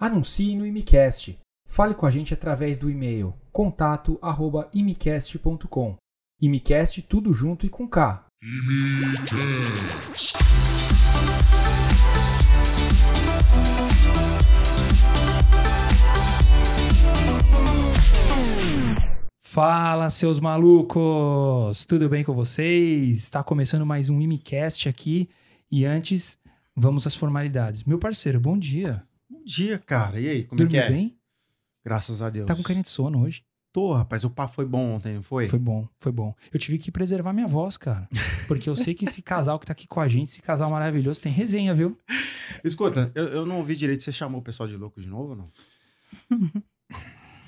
Anuncie no Imicast. Fale com a gente através do e-mail contato@imicast.com. Imicast tudo junto e com K. Fala, seus malucos! Tudo bem com vocês? Está começando mais um Imicast aqui e antes vamos às formalidades. Meu parceiro, bom dia. Dia, cara. E aí, como Dormiu é que é? bem? Graças a Deus. Tá com carinha de sono hoje? Tô, rapaz, o papo foi bom ontem, não foi? Foi bom, foi bom. Eu tive que preservar minha voz, cara. Porque eu sei que esse casal que tá aqui com a gente, esse casal maravilhoso, tem resenha, viu? Escuta, eu, eu não ouvi direito, você chamou o pessoal de louco de novo ou não?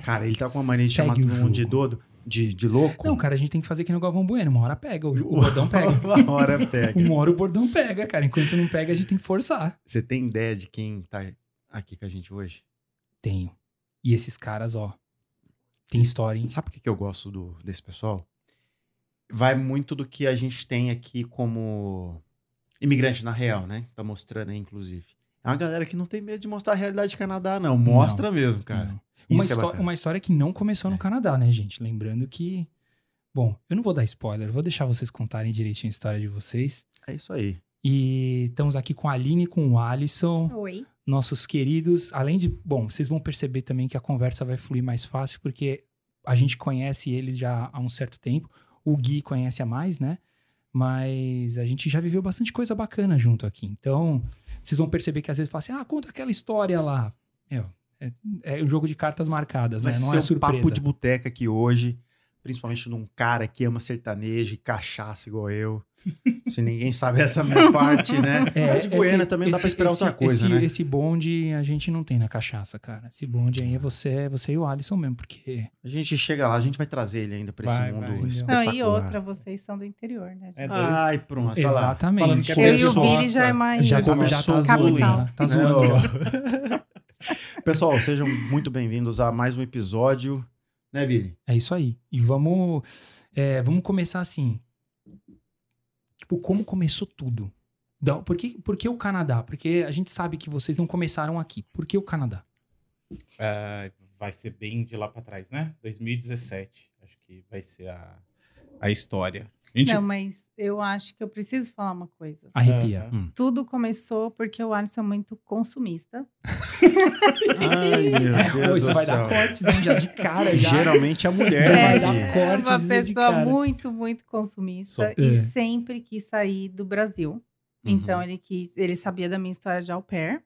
cara, ele tá com uma mania de Segue chamar todo mundo de dodo, de, de louco. Não, cara, a gente tem que fazer que no Galvão Bueno. Uma hora pega, o, o bordão pega. Uma hora pega. Uma hora o bordão pega, cara. Enquanto não pega, a gente tem que forçar. Você tem ideia de quem tá aqui com a gente hoje? Tenho. E esses caras, ó, tem história, hein? Sabe por que eu gosto do, desse pessoal? Vai muito do que a gente tem aqui como imigrante na real, né? Tá mostrando aí, inclusive. É uma galera que não tem medo de mostrar a realidade de Canadá, não. Mostra mesmo, cara. Não. Isso Uma, é uma história que não começou no É. Canadá, né, gente? Lembrando que. Bom, eu não vou dar spoiler, vou deixar vocês contarem direitinho a história de vocês. É isso aí. E estamos aqui com a Aline e com o Alisson, Oi. Nossos queridos. Além de. Bom, vocês vão perceber também que a conversa vai fluir mais fácil, porque a gente conhece eles já há um certo tempo. O Gui conhece a mais, né? Mas a gente já viveu bastante coisa bacana junto aqui. Então, vocês vão perceber que às vezes fala assim: ah, conta aquela história lá. Meu, é, é um jogo de cartas marcadas, Vai né? Não ser é um surpresa. papo de boteca aqui hoje, principalmente num cara que ama sertanejo e cachaça igual eu. Se ninguém sabe essa minha parte, né? É, de Goiânia também não dá pra esperar outra coisa, esse, né? Esse bonde a gente não tem na cachaça, cara. Esse bonde aí é você, você e o Alisson mesmo, porque. A gente chega lá, a gente vai trazer ele ainda pra esse Vai, mundo vai. Não, espetacular. e outra, vocês são do interior, né? É gente? doido. Ai, pronto, tá lá. Exatamente. Falando que é Eu e o Billy já é mais Já, tá- Começou já tá zoando, já. Tá É, zoando já. Pessoal, sejam muito bem-vindos a mais um episódio, né, Billy? É isso aí. E vamos, é, vamos começar assim. Tipo, como começou tudo? Da- Por que, por que o Canadá? Porque a gente sabe que vocês não começaram aqui. Por que o Canadá? Ah, vai ser bem de lá pra trás, né? 2017. Acho que vai ser a, a história. Gente, Não, mas eu acho que eu preciso falar uma coisa. Arrepia. Aham. Tudo começou porque o Alisson é muito consumista. Ai, meu Deus Pô, isso do vai céu. dar cortes, hein? Já de cara, já. Geralmente a mulher É, vai dar cortes uma de pessoa muito, muito consumista Sou. e É. sempre quis sair do Brasil. Então Uhum. ele quis, ele sabia da minha história de au pair.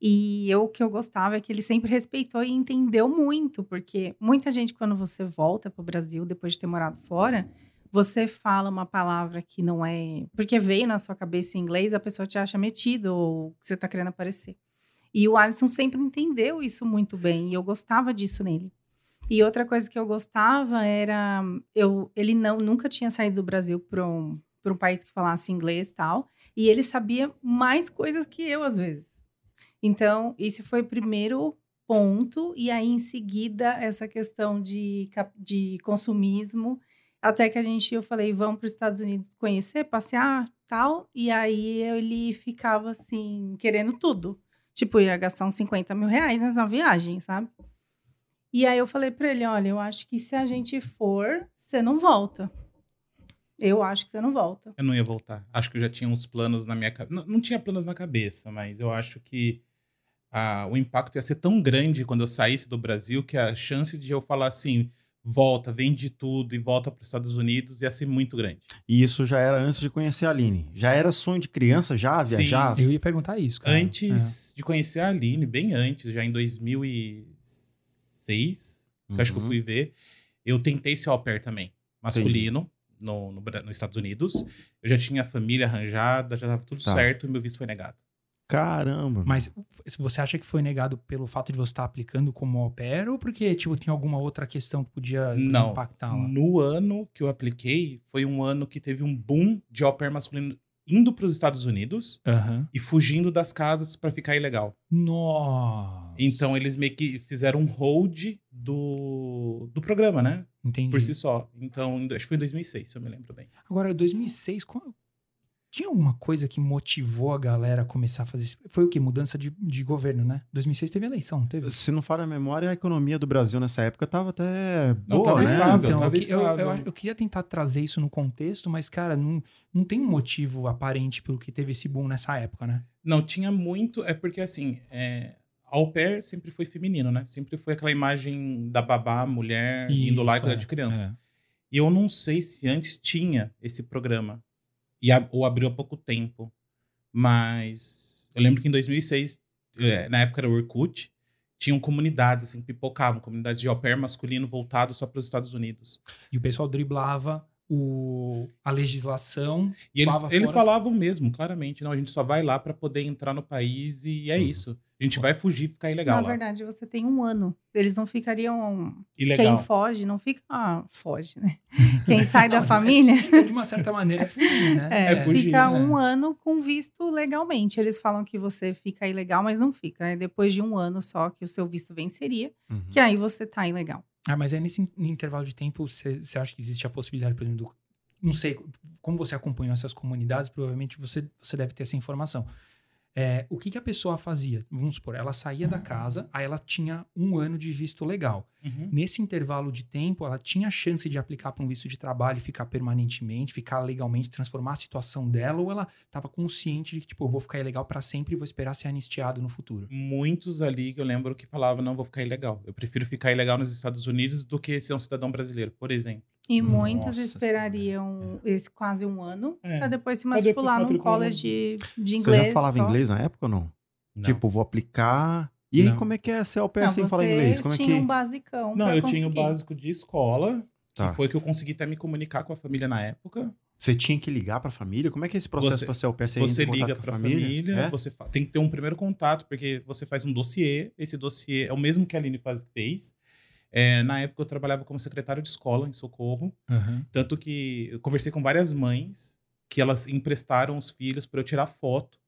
E eu o que eu gostava é que ele sempre respeitou e entendeu muito, porque muita gente quando você volta para o Brasil depois de ter morado fora, você fala uma palavra que não é, porque veio na sua cabeça em inglês, a pessoa te acha metido ou que você tá querendo aparecer. E o Alisson sempre entendeu isso muito bem, e eu gostava disso nele. E outra coisa que eu gostava era eu, ele não nunca tinha saído do Brasil para um, um país que falasse inglês e tal. E ele sabia mais coisas que eu, às vezes. Então, esse foi o primeiro ponto. E aí, em seguida, essa questão de, de consumismo. Até que a gente, eu falei, vamos para os Estados Unidos conhecer, passear, tal. E aí, ele ficava, assim, querendo tudo. Tipo, ia gastar uns 50 mil reais nessa viagem, sabe? E aí, eu falei para ele, olha, eu acho que se a gente for, você não volta. Eu acho que você não volta. eu não ia voltar. Acho que eu já tinha uns planos na minha cabeça. Não, não tinha planos na cabeça, mas eu acho que ah, o impacto ia ser tão grande quando eu saísse do Brasil que a chance de eu falar assim, volta, vende tudo e volta para os Estados Unidos ia ser muito grande. E isso já era antes de conhecer a Aline. Já era sonho de criança já Sim. viajar? Eu ia perguntar isso, cara. Antes de conhecer a Aline, bem antes, já em 2006, que eu acho que eu Uhum. fui ver, eu tentei ser au pair também, masculino, no, no, nos Estados Unidos. Eu já tinha a família arranjada, já estava tudo Tá. certo e meu visto foi negado. Caramba. Mas se você acha que foi negado pelo fato de você estar aplicando como au pair ou porque, tipo, tinha alguma outra questão que podia Não. impactar lá? No ano que eu apliquei, foi um ano que teve um boom de au pair masculino indo para os Estados Unidos Aham. e fugindo das casas para ficar ilegal. Nossa. Então eles meio que fizeram um hold do, do programa, né? Entendi. Por si só. Então, acho que foi em 2006, se eu me lembro bem. Agora, 2006, qual- Tinha alguma coisa que motivou a galera a começar a fazer isso? Foi o quê? Mudança de, de governo, né? 2006 teve eleição, não teve? Se não falha a memória, a economia do Brasil nessa época tava até Não, boa, tava né? estável. Então, tava eu, que- eu, eu, eu queria tentar trazer isso no contexto, mas, cara, não, não tem um motivo aparente pelo que teve esse boom nessa época, né? Não, tinha muito. É porque, assim, é, au pair sempre foi feminino, né? Sempre foi aquela imagem da babá, mulher, indo lá e Isso, cuidar é, de criança. é. E eu não sei se antes tinha esse programa. E a- ou abriu há pouco tempo. Mas eu lembro que em 2006, é, na época era o Orkut, tinham comunidades, assim, pipocavam, comunidades de au pair masculino voltado só para os Estados Unidos. E o pessoal driblava o, a legislação. E eles, eles falavam mesmo, claramente, não, a gente só vai lá para poder entrar no país e é Uhum. isso. A gente vai fugir e ficar ilegal Na lá. verdade, você tem um ano. Eles não ficariam. Ilegal. Quem foge, não fica. Ah, foge, né? Quem sai da família. De uma certa maneira é fugir, né? É, É fugir, fica né? um ano com visto legalmente. Eles falam que você fica ilegal, mas não fica. É depois de um ano só que o seu visto venceria, Uhum. que aí você tá ilegal. Ah, mas aí nesse in- intervalo de tempo, você você acha que existe a possibilidade, por exemplo, do, não sei, como você acompanhou essas comunidades, provavelmente você, você deve ter essa informação. É, o que, que a pessoa fazia? Vamos supor, ela saía da casa, aí ela tinha um ano de visto legal. Uhum. Nesse intervalo de tempo, ela tinha a chance de aplicar para um visto de trabalho e ficar permanentemente, ficar legalmente, transformar a situação dela, ou ela estava consciente de que, tipo, eu vou ficar ilegal para sempre e vou esperar ser anistiado no futuro. Muitos ali que eu lembro que falavam, não, vou ficar ilegal. Eu prefiro ficar ilegal nos Estados Unidos do que ser um cidadão brasileiro, por exemplo. E Nossa muitos esperariam esse quase um ano É. pra depois se depois matricular se num college de Você inglês. já falava só. inglês na época ou não? Não. Tipo, vou aplicar. E aí, Não. como é que é ser au pair Não, sem você falar inglês? Como é tinha que. um basicão Não, pra eu tinha o básico de escola, que Tá. foi que eu consegui até me comunicar com a família na época. Você tinha que ligar pra família? Como é que é esse processo Você- pra ser au pair? Você, Você liga com pra família, É? você tem que ter um primeiro contato, porque você faz um dossiê. Esse dossiê é o mesmo que a Aline faz, fez. É, na época eu trabalhava como secretário de escola em Socorro. Tanto que eu conversei com várias mães que elas emprestaram os filhos para eu tirar foto,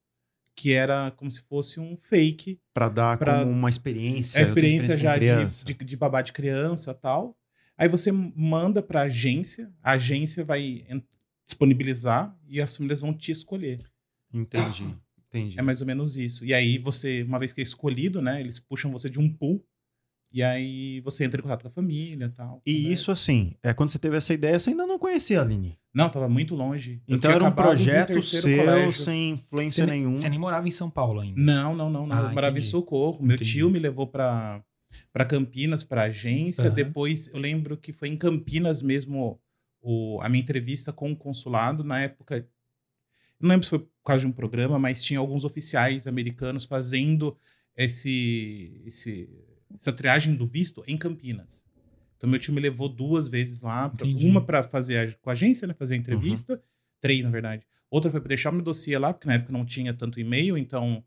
que era como se fosse um fake. Pra dar Pra- como uma experiência. a experiência com já de, de, de babá de criança tal. Aí você manda para a agência, a agência vai disponibilizar e as famílias vão te escolher. Entendi. Entendi. É mais ou menos isso. E aí você, uma vez que é escolhido, né, eles puxam você de um pool e aí você entra em contato com a família tal. E conversa. isso, assim, é quando você teve essa ideia, você ainda não conhecia a Aline. Não, tava muito longe. Eu Então era um projeto seu, colégio. sem influência Você, nenhuma. você nem morava em São Paulo ainda. Não, não, não, não. Ah, eu morava em entendi. Socorro. Meu Entendi. tio me levou pra para Campinas, pra agência. Aham. Depois, eu lembro que foi em Campinas mesmo o, a minha entrevista com o consulado. Na época, não lembro se foi por causa de um programa, mas tinha alguns oficiais americanos fazendo esse, esse, essa triagem do visto em Campinas. Então, meu tio me levou duas vezes lá. pra- uma para fazer a- com a agência, né? Fazer a entrevista. Três, na verdade. Outra foi para deixar meu dossiê lá, porque na época não tinha tanto e-mail, então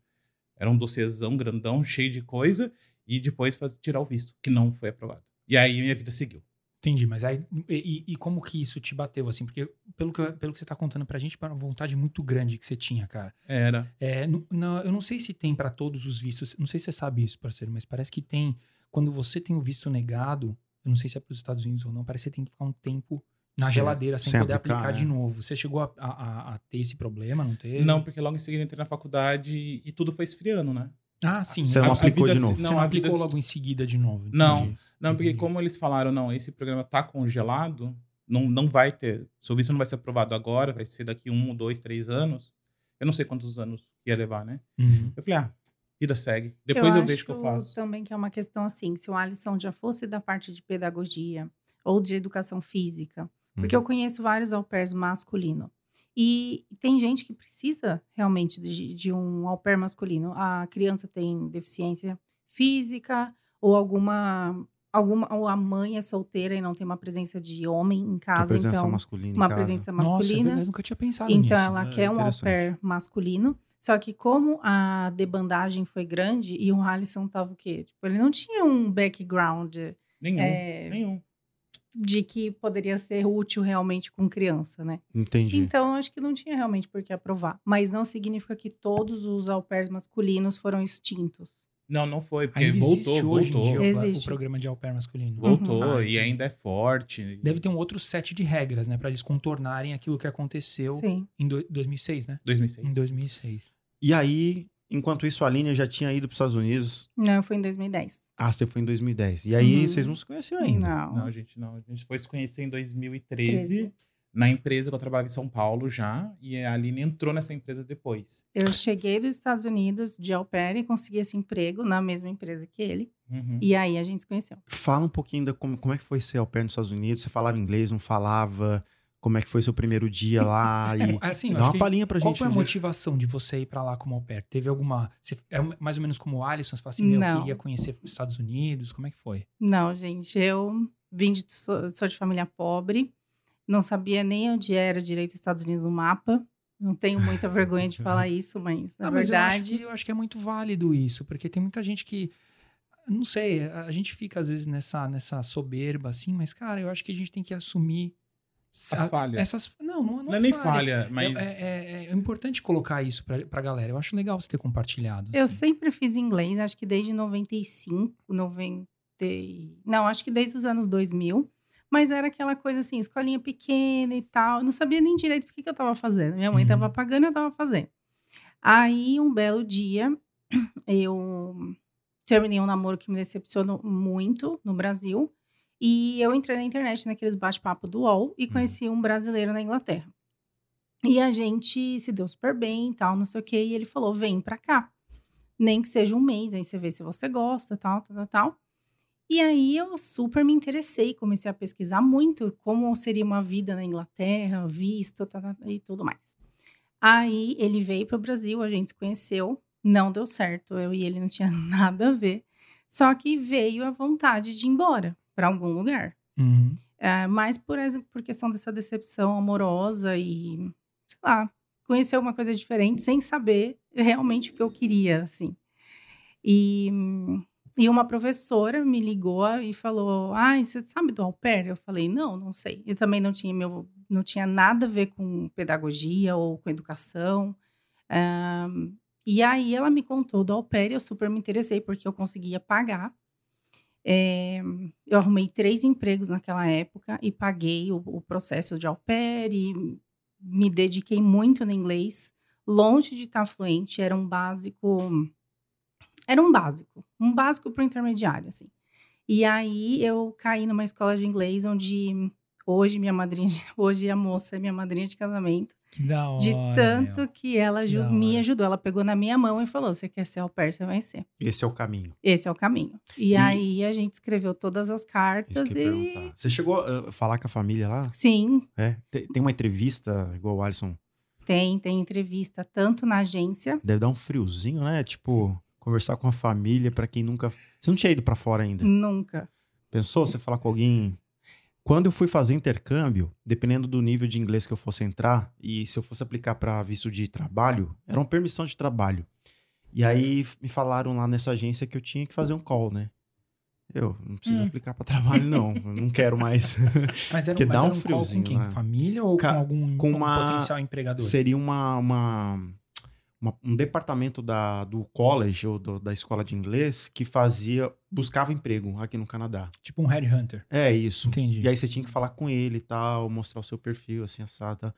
era um dossiêzão grandão, cheio de coisa. E depois faz, tirar o visto, que não foi aprovado. E aí minha vida seguiu. Entendi, mas aí. E, e como que isso te bateu, assim? Porque pelo que, pelo que você tá contando pra gente, era uma vontade muito grande que você tinha, cara. Era. É, no- na- eu não sei se tem pra todos os vistos. Não sei se você sabe isso, parceiro, mas parece que tem. Quando você tem o visto negado, eu não sei se é pros Estados Unidos ou não, parece que você tem que ficar um tempo na Sem- geladeira sem, sem poder aplicar, aplicar, de é. novo. Você chegou a, a- a- a ter esse problema, não teve? Não, porque logo em seguida eu entrei na faculdade e tudo foi esfriando, né? Ah, sim. Você a- não a aplicou vida de se- novo. Você Não, não a aplicou vida- logo em seguida de novo. Não. entendi. Não, porque Entendi. como eles falaram, não, esse programa tá congelado, não, não vai ter. Seu visto não vai ser aprovado agora, vai ser daqui um, dois, três anos. Eu não sei quantos anos ia levar, né? Uhum. Eu falei, ah, vida segue. Depois eu, vejo o que eu acho faço. também que é uma questão assim, se o Alisson já fosse da parte de pedagogia ou de educação física, porque Uhum. eu conheço vários au pairs masculino. E tem gente que precisa realmente de, de um au pair masculino. A criança tem deficiência física ou alguma alguma ou a mãe é solteira e não tem uma presença de homem em casa, presença então masculina em uma casa. presença Nossa, é masculina. verdade, nunca tinha pensado Então, nisso. ela É quer um au pair masculino. Só que como a debandagem foi grande e o Alisson tava o quê? Tipo, ele não tinha um background Nenhum. é, Nenhum. De que poderia ser útil realmente com criança, né? Entendi. Então, acho que não tinha realmente por que aprovar. Mas não significa que todos os au pairs masculinos foram extintos. Não, não foi, porque Ainda voltou, existe hoje voltou. em dia o- o, Existe. programa de au pair masculino. Voltou Ah, e ainda é forte. Deve ter um outro set de regras, né? Pra eles contornarem aquilo que aconteceu Sim. em do- 2006, né? 2006. Em 2006. E aí, enquanto isso, a Aline já tinha ido para os Estados Unidos. Não, foi em 2010. Ah, você foi em 2010. E aí, Uhum. vocês não se conheciam ainda. Não. Não, gente, não. A gente foi se conhecer em 2013, 13. na empresa que eu trabalhava em São Paulo já, e a Aline entrou nessa empresa depois. Eu cheguei dos Estados Unidos de au pair e consegui esse emprego na mesma empresa que ele. Uhum. E aí a gente se conheceu. Fala um pouquinho da como, como é que foi ser au pair nos Estados Unidos. Você falava inglês, não falava? Como é que foi seu primeiro dia lá? E É, assim, dá uma palhinha pra Qual gente. foi a motivação de você ir pra lá como au pair? Teve alguma. você- é mais ou menos como o Alisson, você fala assim, meu, eu Não. queria conhecer os Estados Unidos, como é que foi? Não, gente, eu vim de, sou, sou de família pobre, não sabia nem onde era direito os Estados Unidos no mapa. Não tenho muita vergonha de falar isso, mas na Ah, mas eu acho, verdade. que, eu acho que é muito válido isso, porque tem muita gente que. Não sei, a a gente fica às vezes nessa, nessa soberba assim, mas, cara, eu acho que a gente tem que assumir. As a- falhas. Essas, não, não, Não é nem falha. falha, mas. É, é- é importante colocar isso pra, pra galera. Eu acho legal você ter compartilhado. Eu assim. sempre fiz inglês, acho que desde 95, 90. e- Não, acho que desde os anos 2000. Mas era aquela coisa assim, escolinha pequena e tal. Eu não sabia nem direito o que, que eu tava fazendo. Minha mãe Uhum. tava pagando, eu tava fazendo. Aí, um belo dia, eu terminei um namoro que me decepcionou muito no Brasil. E eu entrei na internet, naqueles bate-papo do UOL, e conheci um brasileiro na Inglaterra. E a gente se deu super bem e tal, não sei o quê. E ele falou: vem pra cá. Nem que seja um mês, aí você vê se você gosta, tal, tal, tal, tal. E aí eu super me interessei, comecei a pesquisar muito como seria uma vida na Inglaterra, visto tal, tal, e tudo mais. Aí ele veio para o Brasil, a gente se conheceu, não deu certo, eu e ele não tinha nada a ver. Só que veio a vontade de ir embora para algum lugar. Uhum. É, mas por, por questão dessa decepção amorosa e, sei lá, conhecer uma coisa diferente sem saber realmente o que eu queria, assim. E, e uma professora me ligou e falou, ai, você sabe do au pair? Eu falei, não, não sei. Eu também não tinha, meu, não tinha nada a ver com pedagogia ou com educação. Ahn, e aí ela me contou do au pair e eu super me interessei porque eu conseguia pagar. É, eu arrumei três empregos naquela época e paguei o, o processo de au pair e me dediquei muito no inglês, longe de estar fluente, era um básico, era um básico, um básico para o intermediário, assim. E aí eu caí numa escola de inglês onde hoje minha madrinha, hoje a moça é minha madrinha de casamento, Que da hora. de tanto meu. que ela Que me ajudou, ela pegou na minha mão e falou, você quer ser au pair, você vai ser. Esse é o caminho. Esse é o caminho. E, E- aí a gente escreveu todas as cartas que eu ia e. perguntar. Você chegou a falar com a família lá? Sim, É? Tem, tem uma entrevista, igual o Alisson. tem, tem entrevista tanto na agência. Deve dar um friozinho, né? Tipo, conversar com a família pra quem nunca. Você não tinha ido pra fora ainda. Nunca. Pensou você falar com alguém? Quando eu fui fazer intercâmbio, dependendo do nível de inglês que eu fosse entrar, e se eu fosse aplicar para visto de trabalho, era uma permissão de trabalho. E aí me falaram lá nessa agência que eu tinha que fazer um call, né? Eu não preciso Hum. aplicar para trabalho, não. Eu não quero mais. Mas era, que mas dá um um friozinho, com quem? né? Família ou Ca- com algum com um uma- potencial empregador? Seria uma, uma, uma- um departamento da, do college ou do- da escola de inglês que fazia, buscava emprego aqui no Canadá. Tipo um headhunter. É isso. Entendi. E aí você tinha que falar com ele e tal, mostrar o seu perfil, assim, assado. Tá?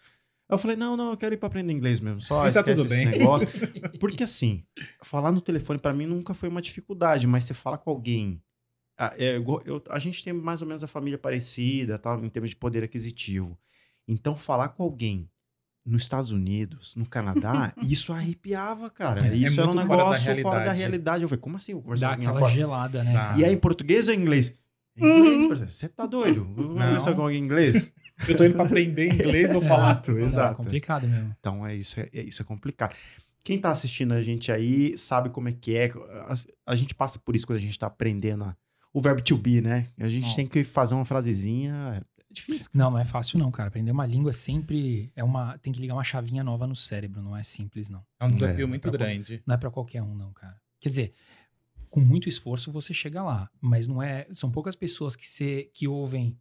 Eu falei, não, não, eu quero ir pra aprender inglês mesmo. Só E tá tudo esse bem. negócio. Porque assim, falar no telefone pra mim nunca foi uma dificuldade, mas você fala com alguém. ah, é, eu- a gente tem mais ou menos a família parecida, tal, em termos de poder aquisitivo. Então, falar com alguém nos Estados Unidos, no Canadá, isso arrepiava, cara. É, é isso era um muito fora da negócio fora da realidade. Eu falei, como assim? Eu vou Dá aquela fora? gelada, né, Dá. E aí, em português ou em inglês? Em inglês, Uhum. Você tá doido? Não. conversar com alguém em inglês? Eu tô indo pra aprender inglês, vou falar. Exato, Não, É exato. complicado mesmo. Então é isso, é, é isso é complicado. Quem tá assistindo a gente aí sabe como é que é. A, a gente passa por isso quando a gente tá aprendendo a- o verbo to be, né? A gente tem que Nossa. fazer uma frasezinha. É difícil. Não, não é fácil não, cara. Aprender uma língua é sempre é uma tem que ligar uma chavinha nova no cérebro, não é simples não. É um desafio É, muito pra- grande. Não é pra qualquer um não, cara. Quer dizer, com muito esforço você chega lá, mas não é, são poucas pessoas que se, que ouvem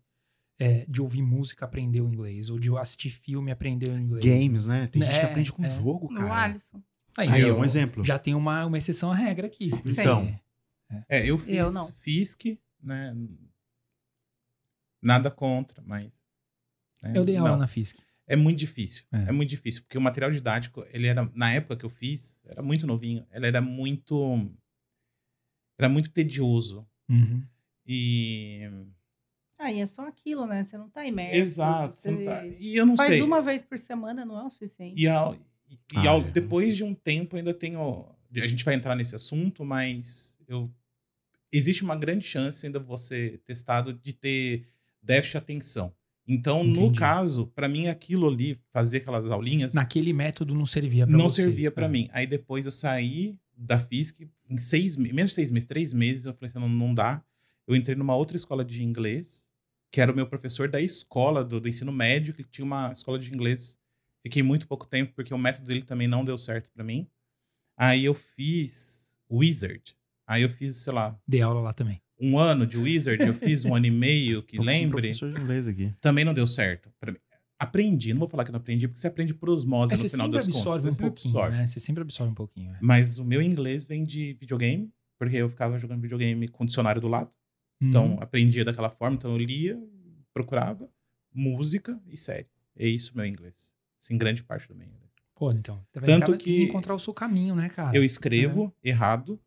é, de ouvir música aprender o inglês ou de assistir filme aprender o inglês. Games, né? Tem gente que É, aprende com é. jogo, O cara. Alisson. Aí, Aí, ó, um exemplo. Já tem uma, uma exceção à regra aqui. Então. É, eu fiz Eu não. FISC, né? Nada contra, mas. né, Eu dei aula não. na FISC. É muito difícil. É. É. muito difícil, porque o material didático, ele era, na época que eu fiz, era muito novinho. Ele era muito. Era muito tedioso. Uhum. E. Aí é só aquilo, né? Você não tá imerso. Exato. Você não tá- E eu não faz sei. uma vez por semana não é o suficiente. E, ao- e- e Ah, ao- é, depois de um tempo ainda tenho. A gente vai entrar nesse assunto, mas eu, existe uma grande chance ainda você testado de ter déficit de atenção. Então, no Entendi. caso, para mim aquilo ali, fazer aquelas aulinhas, Naquele método não servia pra não você. servia para É. mim. Aí depois eu saí da FISC, em seis, me- menos de seis meses, três meses, eu falei assim, não, não dá. Eu entrei numa outra escola de inglês, que era o meu professor da escola, do, do ensino médio, que tinha uma escola de inglês. Fiquei muito pouco tempo, porque o método dele também não deu certo para mim. Aí eu fiz Wizard. Aí eu fiz, sei lá, Dei aula lá também. Um ano de Wizard, eu fiz um ano e meio, que Tô um lembre, professor de inglês aqui. também não deu certo. pra mim. Aprendi, não vou falar que não aprendi, porque você aprende por osmose Mas no final das contas. absorve Você um sempre pouquinho, absorve. né? Você sempre absorve um pouquinho. é. Mas o meu inglês vem de videogame, porque eu ficava jogando videogame com dicionário do lado. Uhum. Então, aprendia daquela forma. Então, eu lia, procurava música e série. É isso meu inglês. Assim, grande parte do meu inglês. Pô, então. Tá? Tanto que- encontrar o seu caminho, né, cara? eu escrevo errado,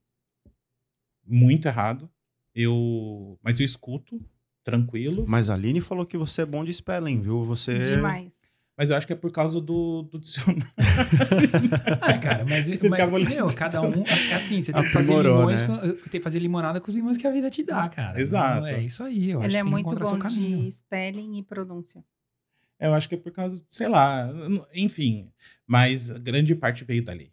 muito errado. Eu, mas eu escuto tranquilo. Mas a Aline falou que você é bom de spelling, viu? Você. Demais. Mas eu acho que é por causa do, do dicionário. Ah, cara, mas, mas meu, cada um. é Assim, você tem que fazer limões. né? com- tem que fazer limonada com os limões que a vida te dá, cara. Exato. Não, É isso aí. Eu acho Ele que é que muito bom de spelling e pronúncia. eu acho que é por causa, sei lá, enfim. Mas grande parte veio dali.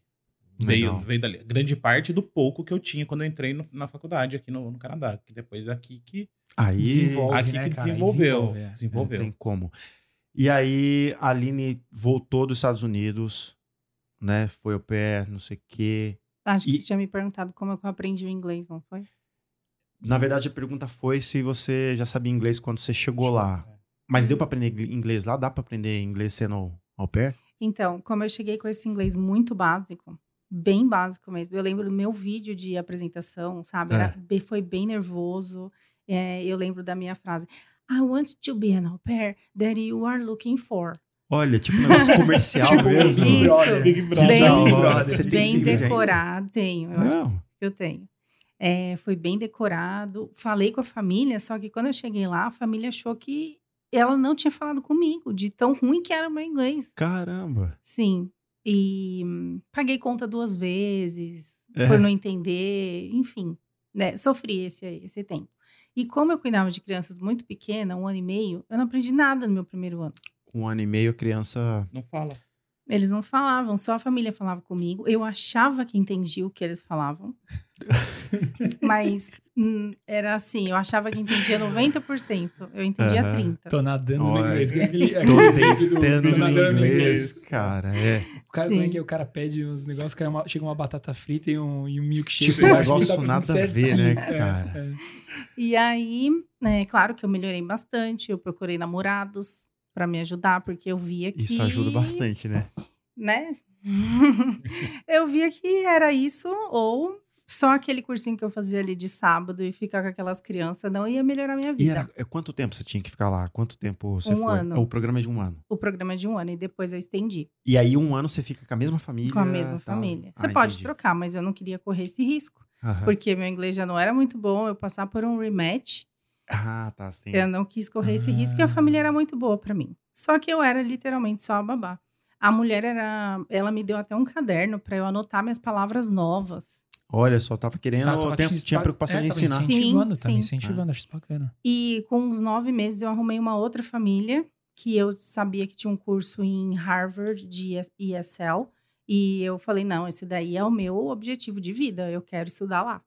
Veio, veio dali. Grande parte do pouco que eu tinha quando eu entrei no- na faculdade aqui no, no Canadá. Que depois aqui que, Aí Desenvolve, aqui né, que cara? Aí desenvolveu. desenvolve, é. não Desenvolveu. tem como. E aí a Aline voltou dos Estados Unidos, né? Foi ao pé, não sei o quê. Acho que E- você tinha me perguntado como é que eu aprendi o inglês, não foi? Na verdade, a pergunta foi se você já sabia inglês quando você chegou lá. Mas deu pra aprender ingl- inglês lá? Dá pra aprender inglês sendo au pair? Então, como eu cheguei com esse inglês muito básico, bem básico mesmo. Eu lembro do meu vídeo de apresentação, sabe? Era, É. foi bem nervoso. É, eu lembro da minha frase. I want to be an au pair that you are looking for. Olha, tipo um negócio comercial Tipo, mesmo. Big Isso. Brother. Big Brother. Bem, Da hora. Você bem ainda? decorado. Tenho, eu acho Não. que eu tenho. É, foi bem decorado. Falei com a família, só que quando eu cheguei lá, a família achou que ela não tinha falado comigo, de tão ruim que era o meu inglês. Caramba. Sim. E hum, paguei conta duas vezes, É. por não entender, enfim. Né? Sofri esse, esse tempo. E como eu cuidava de crianças muito pequenas, um ano e meio, eu não aprendi nada no meu primeiro ano. Um ano e meio, a criança. Não fala. Eles não falavam, só a família falava comigo. Eu achava que entendia o que eles falavam. Mas hum, era assim, eu achava que entendia 90%. Eu entendia Aham. 30%. Tô nadando no inglês. que é Tô tô no nadando no inglês, cara. É. O cara, como é Sim. que é? O cara pede uns negócios, uma- chega uma batata frita e um, e um milkshake. Tipo, um negócio tá nada a ver, né, cara? É, é. E aí, né, claro que eu melhorei bastante. Eu procurei namorados para me ajudar, porque eu via que. Isso ajuda bastante, né? Né? eu via que era isso, ou só aquele cursinho que eu fazia ali de sábado e ficar com aquelas crianças não ia melhorar a minha E vida. era, é, quanto tempo você tinha que ficar lá? Quanto tempo você Um foi? ano. O programa é de um ano. O programa é de um ano e depois eu estendi E aí, um ano você fica com a mesma família? com a mesma tal? família. Você Ah, pode entendi. trocar, mas eu não queria correr esse risco, Aham. porque meu inglês já não era muito bom. Eu passar por um rematch Ah, tá. Sim. Eu não quis correr esse risco e a família era muito boa pra mim. Só que eu era literalmente só a babá. A mulher era, ela me deu até um caderno pra eu anotar minhas palavras novas. Olha, só tava querendo. Tava tempo- te- tinha preocupação é, de tava ensinar. Sim, Incentivando, tava sim. incentivando, acho isso bacana. E com uns nove meses eu arrumei uma outra família que eu sabia que tinha um curso em Harvard de ESL. E eu falei, não, esse daí é o meu objetivo de vida, eu quero estudar lá.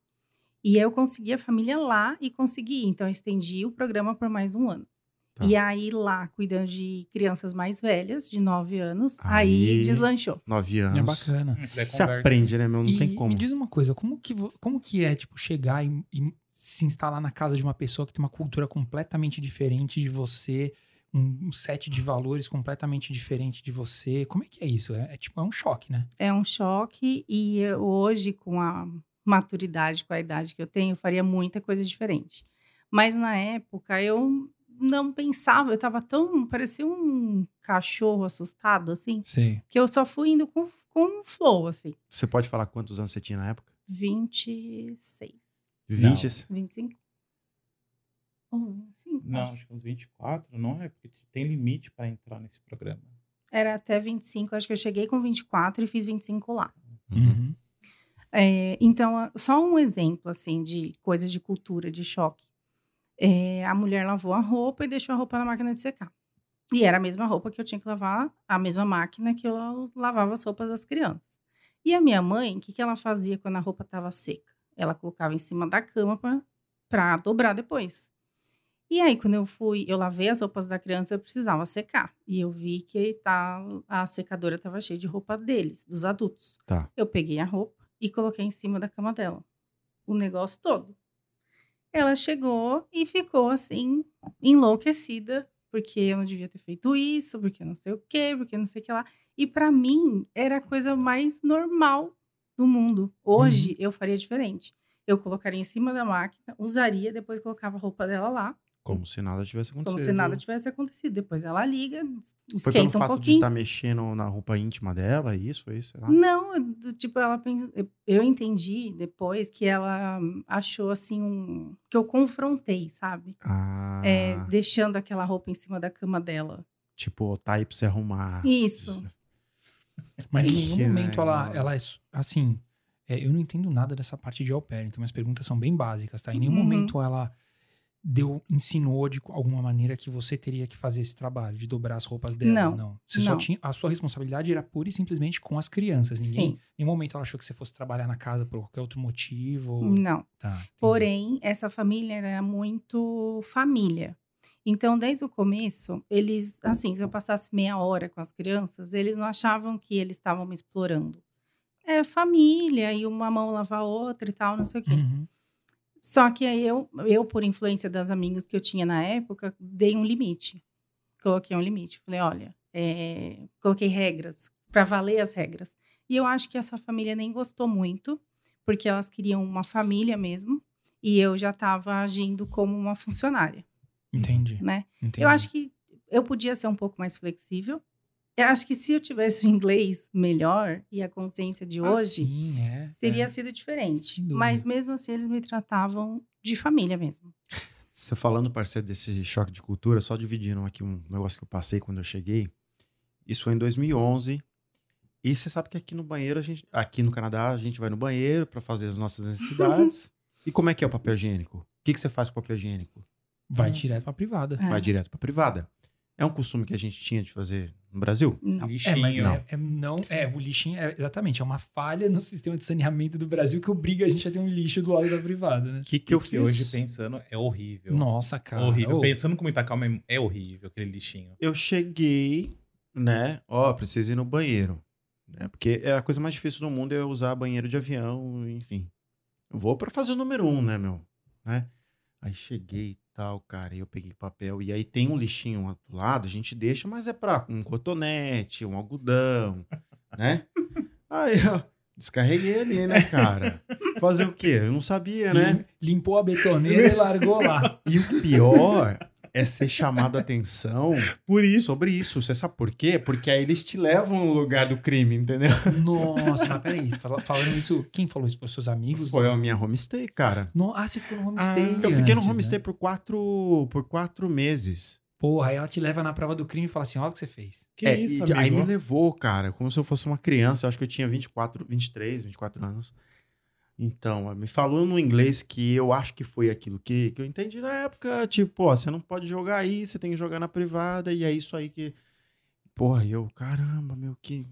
E eu consegui a família lá e consegui. Então, eu estendi o programa por mais um ano. Tá. E aí, lá, cuidando de crianças mais velhas, de nove anos, Aí- aí, deslanchou. Nove É anos. bacana. É Você aprende, né, meu? Não e, tem como. me diz uma coisa, como que, como que é, tipo, chegar e, e se instalar na casa de uma pessoa que tem uma cultura completamente diferente de você, um, set de valores completamente diferente de você. Como é que é isso? É, é tipo, é um choque, né? É um choque e hoje, com a maturidade, com a idade que eu tenho, eu faria muita coisa diferente. Mas na época eu não pensava, eu tava tão. parecia um cachorro assustado, assim, Sim. que eu só fui indo com, com um flow, assim. Você pode falar quantos anos você tinha na época? 26, 20? 25. Ou 25, Não, acho. acho que uns 24, não é? Porque tem limite para entrar nesse programa. Era até 25, acho que eu cheguei com 24 e fiz 25 lá. Uhum. É, então, só um exemplo, assim, de coisas de cultura, de choque. É, a mulher lavou a roupa e deixou a roupa na máquina de secar. E era a mesma roupa que eu tinha que lavar, a mesma máquina que eu lavava as roupas das crianças. E a minha mãe, o que, que ela fazia quando a roupa estava seca? Ela colocava em cima da cama para dobrar depois. E aí, quando eu fui, eu lavei as roupas da criança, eu precisava secar. E eu vi que tá, a secadora estava cheia de roupa deles, dos adultos. Tá. Eu peguei a roupa e coloquei em cima da cama dela. O negócio todo. Ela chegou e ficou assim, enlouquecida, porque eu não devia ter feito isso, porque não sei o quê, porque não sei o que lá. E pra mim, era a coisa mais normal do mundo. Hoje, eu faria diferente. Eu colocaria em cima da máquina, usaria, depois colocava a roupa dela lá, Como se nada tivesse acontecido. como se nada tivesse acontecido. Depois ela liga, Foi pelo esquenta um fato de estar mexendo na roupa íntima dela, isso, foi isso? Sei lá. Não, do tipo, ela pensa, eu entendi depois que ela achou assim um que eu confrontei, sabe? Ah, É, deixando aquela roupa em cima da cama dela. tipo, tá aí pra você arrumar. Isso. Mas em nenhum momento ela, velho. ela é assim. é, eu não entendo nada dessa parte de au pair, então minhas perguntas são bem básicas, tá? Em nenhum Uhum. momento ela deu, ensinou de alguma maneira que você teria que fazer esse trabalho, de dobrar as roupas dela. Não, Você só não. tinha. A sua responsabilidade era pura e simplesmente com as crianças. Ninguém, Sim. em nenhum momento ela achou que você fosse trabalhar na casa por qualquer outro motivo. ou- Não. Tá. Porém, essa família era muito família. Então, desde o começo, eles, assim, se eu passasse meia hora com as crianças, eles não achavam que eles estavam me explorando. É família, e uma mão lava a outra e tal, não sei o quê. Uhum. Só que aí eu, eu, por influência das amigas que eu tinha na época, dei um limite. Coloquei um limite. Falei, olha, é, coloquei regras, para valer as regras. E eu acho que essa família nem gostou muito, porque elas queriam uma família mesmo, e eu já estava agindo como uma funcionária, Entendi. né? entendi. Eu acho que eu podia ser um pouco mais flexível. Eu acho que se eu tivesse o inglês melhor e a consciência de Ah, hoje, sim, é, teria é. sido diferente. Mas mesmo assim, eles me tratavam de família mesmo. Você falando, parceiro, desse choque de cultura, só dividindo aqui um negócio que eu passei quando eu cheguei. Isso foi em 2011. E você sabe que aqui no banheiro, a gente, aqui no Canadá, a gente vai no banheiro para fazer as nossas necessidades. e como é que é o papel higiênico? O que, que você faz com o papel higiênico? Vai É. direto pra privada. É. Vai direto para privada. É um costume que a gente tinha de fazer no Brasil? Não. É, mas Lixinho. é, é- não, é, o lixinho é exatamente, é uma falha no sistema de saneamento do Brasil que obriga a gente a ter um lixo do lado da privada, né? O que, que eu fiz? hoje pensando é horrível. Nossa, cara. horrível. ô, Pensando com muita calma, é é horrível aquele lixinho. Eu cheguei, né? Ó, preciso ir no banheiro. Né? Porque é a coisa mais difícil do mundo é usar banheiro de avião, enfim. Eu vou para fazer o número um, né, meu? Né? Aí cheguei e tal, cara, e eu peguei papel. E aí tem um lixinho do lado, a gente deixa, mas é pra um cotonete, um algodão, né? Aí, ó, descarreguei ali, né, cara? Fazer o quê? Eu não sabia, né? lim- Limpou a betoneira e largou lá. E o pior é ser chamado a atenção Por isso. sobre isso. Você sabe por quê? Porque aí eles te levam no lugar do crime, entendeu? Nossa, mas peraí, fala- falando isso, quem falou isso? Foi seus amigos? Foi a minha homestay, cara. No- ah, você ficou no homestay. Eu fiquei no antes, homestay Né? por, quatro, por quatro meses. Porra, aí ela te leva na prova do crime e fala assim: olha o que você fez. Que É, isso, e aí amigo? me levou, cara, como se eu fosse uma criança. Eu acho que eu tinha 24, 23, 24 anos. Então, me falou no inglês que eu acho que foi aquilo que, que eu entendi na época. Tipo, ó, você não pode jogar aí, você tem que jogar na privada. E é isso aí que... Porra, eu, caramba, meu, que...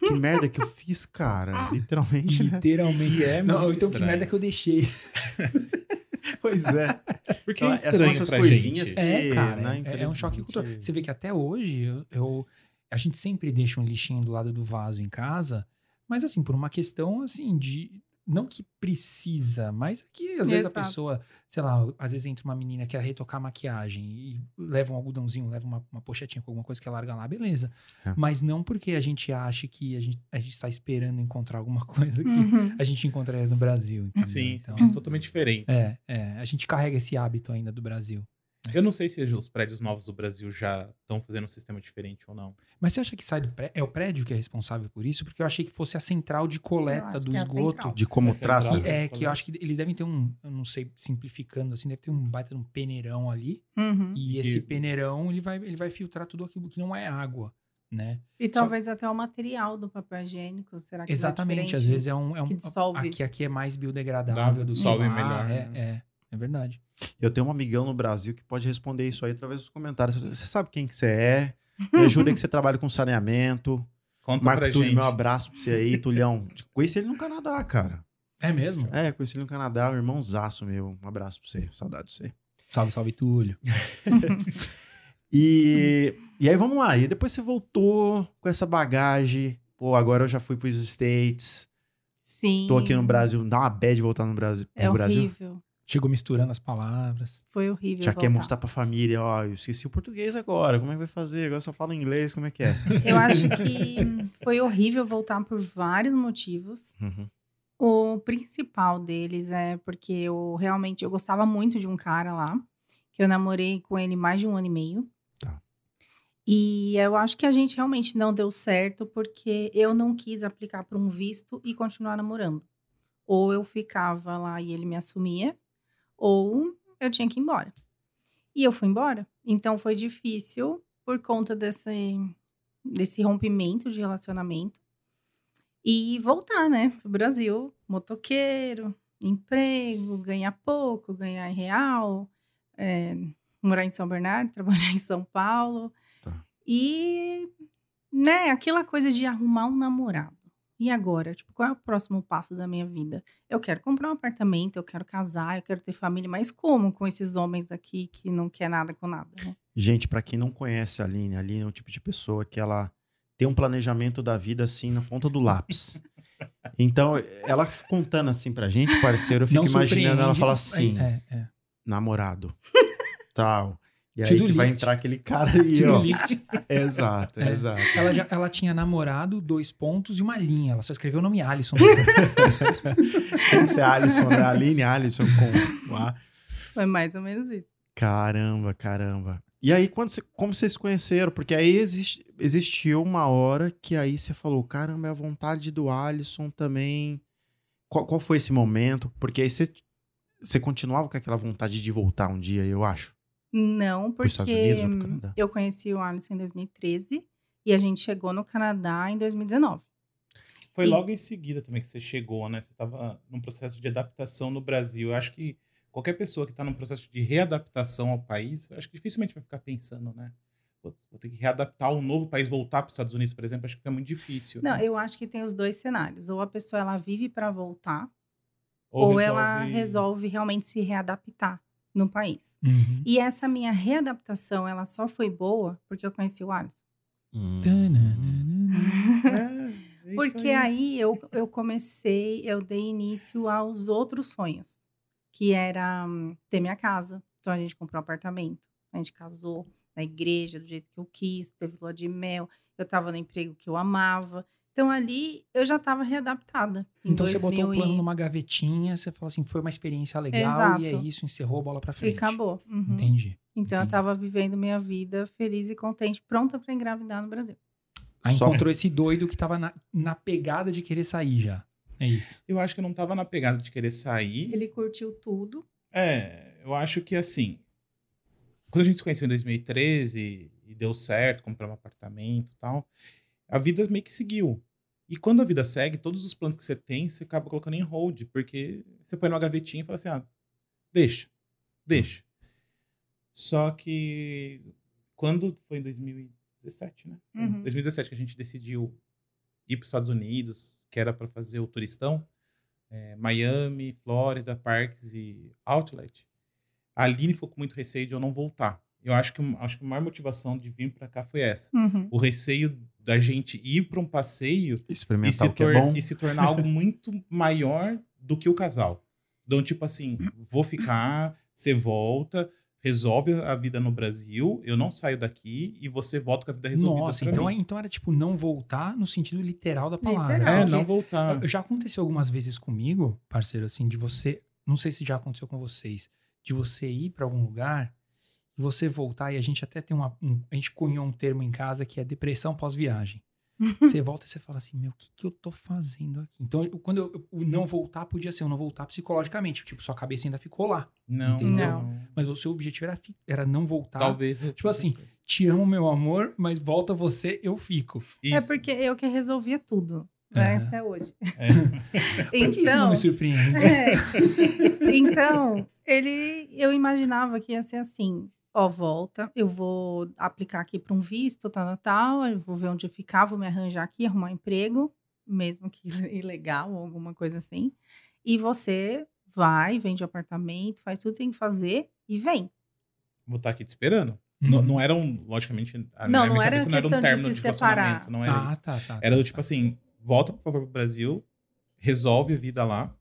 Que merda que eu fiz, cara. Literalmente, né? Literalmente. é Não, então que estranho. merda que eu deixei. Pois é. Porque Então, é essas estranho essas pra coisinhas gente. que- É, cara, né, é- é um choque cultural. Você vê que até hoje eu, eu- a gente sempre deixa um lixinho do lado do vaso em casa, mas assim, por uma questão assim de não que precisa, mas que às vezes a pessoa, sei lá, às vezes entra uma menina que quer retocar a maquiagem e leva um algodãozinho, leva uma, uma pochetinha com alguma coisa que ela larga lá, beleza. É. Mas não porque a gente acha que a gente, a gente está esperando encontrar alguma coisa que Uhum. a gente encontraria no Brasil. entendeu? Sim, Então, é totalmente diferente. é, é, a gente carrega esse hábito ainda do Brasil. Eu não sei se os prédios novos do Brasil já estão fazendo um sistema diferente ou não. Mas você acha que sai do prédio? É o prédio que é responsável por isso? Porque eu achei que fosse a central de coleta do que é esgoto. central. De como é trata. Que é, que eu acho que eles devem ter um, eu não sei, simplificando assim, deve ter um baita de um peneirão ali. Uhum. E Que- esse peneirão, ele vai, ele vai filtrar tudo aquilo que não é água, né? E Só- talvez até o material do papel higiênico, será que é Exatamente, diferente? às vezes é um... É um que dissolve. Aqui, aqui é mais biodegradável do que dissolve lá. melhor, É, né? é, é verdade. Eu tenho um amigão no Brasil que pode responder isso aí através dos comentários. Você sabe quem que você é? Me ajuda aí que você trabalha com saneamento. Conta Marco pra Túlio, gente. meu abraço pra você aí, Tulhão. Conheci ele no Canadá, cara. É mesmo? É, conheci ele no Canadá, um irmãozaço meu. Um abraço pra você, saudade de você. Salve, salve, Túlio. E, e aí vamos lá. E depois você voltou com essa bagagem. Pô, agora eu já fui pros States. Sim. Tô aqui no Brasil. Dá uma bad voltar no Brasil. É pro Brasil. Chegou misturando as palavras. Foi horrível. Já quer mostrar pra família, ó, eu esqueci o português agora. Como é que vai fazer? Agora eu só falo inglês, como é que é? Eu acho que foi horrível voltar por vários motivos. Uhum. O principal deles é porque eu realmente eu gostava muito de um cara lá, que eu namorei com ele mais de um ano e meio. Tá. E eu acho que a gente realmente não deu certo porque eu não quis aplicar para um visto e continuar namorando. Ou eu ficava lá e ele me assumia, ou eu tinha que ir embora. E eu fui embora. Então foi difícil por conta desse, desse rompimento de relacionamento. E voltar, né, pro Brasil, motoqueiro, emprego, ganhar pouco, ganhar em real, é, morar em São Bernardo, trabalhar em São Paulo. Tá. E, né, aquela coisa de arrumar um namorado. E agora? Tipo, qual é o próximo passo da minha vida? Eu quero comprar um apartamento, eu quero casar, eu quero ter família, mas como com esses homens daqui que não quer nada com nada, né? Gente, pra quem não conhece a Aline, a Aline é o tipo de pessoa que ela tem um planejamento da vida assim na ponta do lápis. Então, ela contando assim pra gente, parceiro, eu fico Não imaginando ela falar assim, É, é. namorado, tal. E aí que vai entrar aquele cara aí, ó. list. Exato, É. exato. Ela, já, ela tinha namorado, dois pontos e uma linha. Ela só escreveu o nome Alisson. Tem que ser Alisson, né? Aline Alisson com A. Foi mais ou menos isso. Caramba, caramba. E aí, quando cê- como vocês se conheceram? Porque aí existe, existiu uma hora que aí você falou, caramba, é a vontade do Alisson também. Qual, qual foi esse momento? Porque aí você, você continuava com aquela vontade de voltar um dia, eu acho. Não, porque Unidos ou eu conheci o Alisson em 2013 e a gente chegou no Canadá em 2019. Foi E- logo em seguida também que você chegou, né? Você estava num processo de adaptação no Brasil. Eu acho que qualquer pessoa que está num processo de readaptação ao país, acho que dificilmente vai ficar pensando, né? Vou, vou ter que readaptar ao novo país, voltar para os Estados Unidos, por exemplo, acho que é muito difícil. Não, né? eu acho que tem os dois cenários. Ou a pessoa ela vive para voltar, ou, ela resolve realmente se readaptar no país. Uhum. E essa minha readaptação, ela só foi boa porque eu conheci o Alisson. Hum. É, é Porque aí eu, eu comecei, eu dei início aos outros sonhos, que era hum, ter minha casa. Então a gente comprou um apartamento, a gente casou na igreja do jeito que eu quis, teve lua de mel, eu tava no emprego que eu amava. Então ali eu já tava readaptada. Então você botou o 2000 plano e- numa gavetinha, você falou assim, foi uma experiência legal Exato. e é isso, encerrou a bola pra E frente. acabou. Uhum. Entendi. Então eu entendi. tava vivendo minha vida feliz e contente, pronta para engravidar no Brasil. Aí Só- encontrou esse doido que tava na, na pegada de querer sair já. É isso. Eu acho que eu não tava na pegada de querer sair. Ele curtiu tudo. É, eu acho que assim, quando a gente se conheceu em 2013 e deu certo, compramos um apartamento e tal, a vida meio que seguiu. E quando a vida segue, todos os planos que você tem, você acaba colocando em hold, porque você põe numa gavetinha e fala assim, ah, deixa, deixa. Só que quando foi em 2017, né? Uhum. 2017 que a gente decidiu ir para os Estados Unidos, que era para fazer o turistão, é, Miami, Flórida, Parques e Outlet. A Aline ficou com muito receio de eu não voltar. Eu acho que, acho que a maior motivação de vir para cá foi essa. Uhum. O receio da gente ir para um passeio e se, o que é e se tornar algo muito maior do que o casal. Então, tipo assim, vou ficar, você volta, resolve a vida no Brasil, eu não saio daqui e você volta com a vida resolvida. Nossa, então, mim. então era tipo não voltar no sentido literal da palavra. Literal. É, não voltar. Já aconteceu algumas vezes comigo, parceiro, assim, de você. Não sei se já aconteceu com vocês, de você ir pra algum lugar você voltar, e a gente até tem uma. um- a gente cunhou um termo em casa que é depressão pós-viagem. Você volta e você fala assim, meu, o que, que eu tô fazendo aqui? Então, eu- quando eu, o não voltar, podia ser o não voltar psicologicamente. Tipo, sua cabeça ainda ficou lá. Não, Entendeu? não. Mas o seu objetivo era, era não voltar. Talvez. eu- Tipo assim, te amo, meu amor, mas volta você, eu fico. É Isso. porque eu que resolvia tudo, né? Até hoje. É. Por que isso não então, me surpreende? é. então, ele, eu imaginava que ia ser assim, ó, volta, eu vou aplicar aqui para um visto, tal, tal, tal, eu vou ver onde eu ficar, vou me arranjar aqui, arrumar um emprego, mesmo que ilegal ou alguma coisa assim, e você vai, vende o apartamento, faz tudo que tem que fazer e vem. Vou estar aqui te esperando. Não, Uhum. não era um, logicamente, a Não, não era cabeça não era um questão de término se de separar. relacionamento, não era Ah, isso. tá, tá. Era tá, do tipo tá. assim, volta por favor pro Brasil, resolve a vida lá,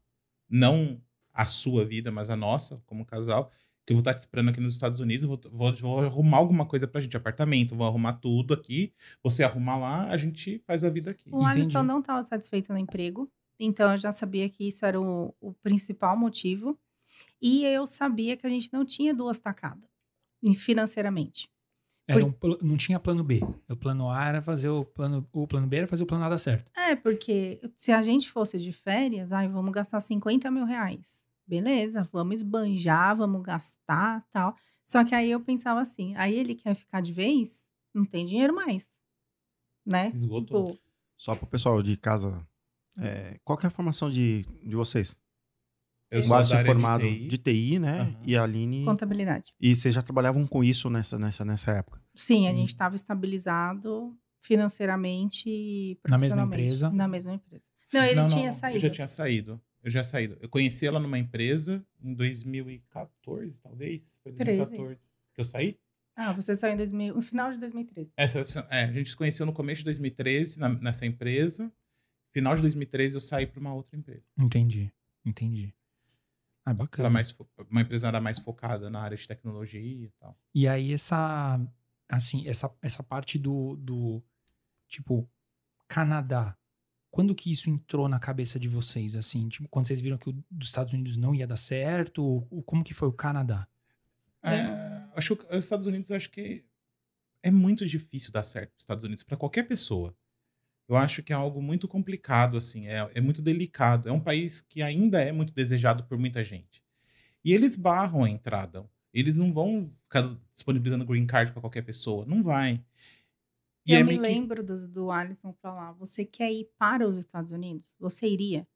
não a sua vida, mas a nossa, como casal, que eu vou estar te esperando aqui nos Estados Unidos, vou, vou, vou arrumar alguma coisa pra gente, apartamento, vou arrumar tudo aqui, você arrumar lá, a gente faz a vida aqui. O Entendi. Alisson não estava satisfeito no emprego, então eu já sabia que isso era o, o principal motivo. E eu sabia que a gente não tinha duas tacadas financeiramente. Era um pl- não tinha plano B. O plano A era fazer o plano. O plano B era fazer o plano A dar certo. É, porque se a gente fosse de férias, ai, vamos gastar 50 mil reais. Beleza, vamos esbanjar, vamos gastar tal. Só que aí eu pensava assim, aí ele quer ficar de vez, não tem dinheiro mais. Né? Esgotou. Tipo, Só pro pessoal de casa. é, qual que é a formação de, de vocês? Eu o Márcio é formado de TI. de TI, né? Aham. E a Aline. contabilidade. E vocês já trabalhavam com isso nessa, nessa, nessa época? Sim, a Sim. gente estava estabilizado financeiramente e Na mesma empresa? Na mesma empresa. Não, ele Não, não, tinha saído. Eu já tinha saído. Eu já saído. Eu conheci ela numa empresa em 2014, talvez. Foi 2014 que eu saí. Ah, você saiu em 2000, no final de 2013. Essa, é, a gente se conheceu no começo de 2013 na- nessa empresa. Final de 2013 eu saí para uma outra empresa. Entendi. Entendi. Ah, bacana. mais, fo- uma empresa era mais focada na área de tecnologia e tal. E aí, essa. Assim, essa, essa parte do, do. Tipo, Canadá. Quando que isso entrou na cabeça de vocês, assim? Tipo, quando vocês viram que o dos Estados Unidos não ia dar certo? Ou- como que foi o Canadá? É, acho que os Estados Unidos acho que é muito difícil dar certo nos Estados Unidos para qualquer pessoa. Eu acho que é algo muito complicado, assim, é, é muito delicado. É um país que ainda é muito desejado por muita gente. E eles barram a entrada. Eles não vão ficar disponibilizando green card para qualquer pessoa. Não vai. E eu é me que- lembro do, do Alisson falar: você quer ir para os Estados Unidos? Você iria?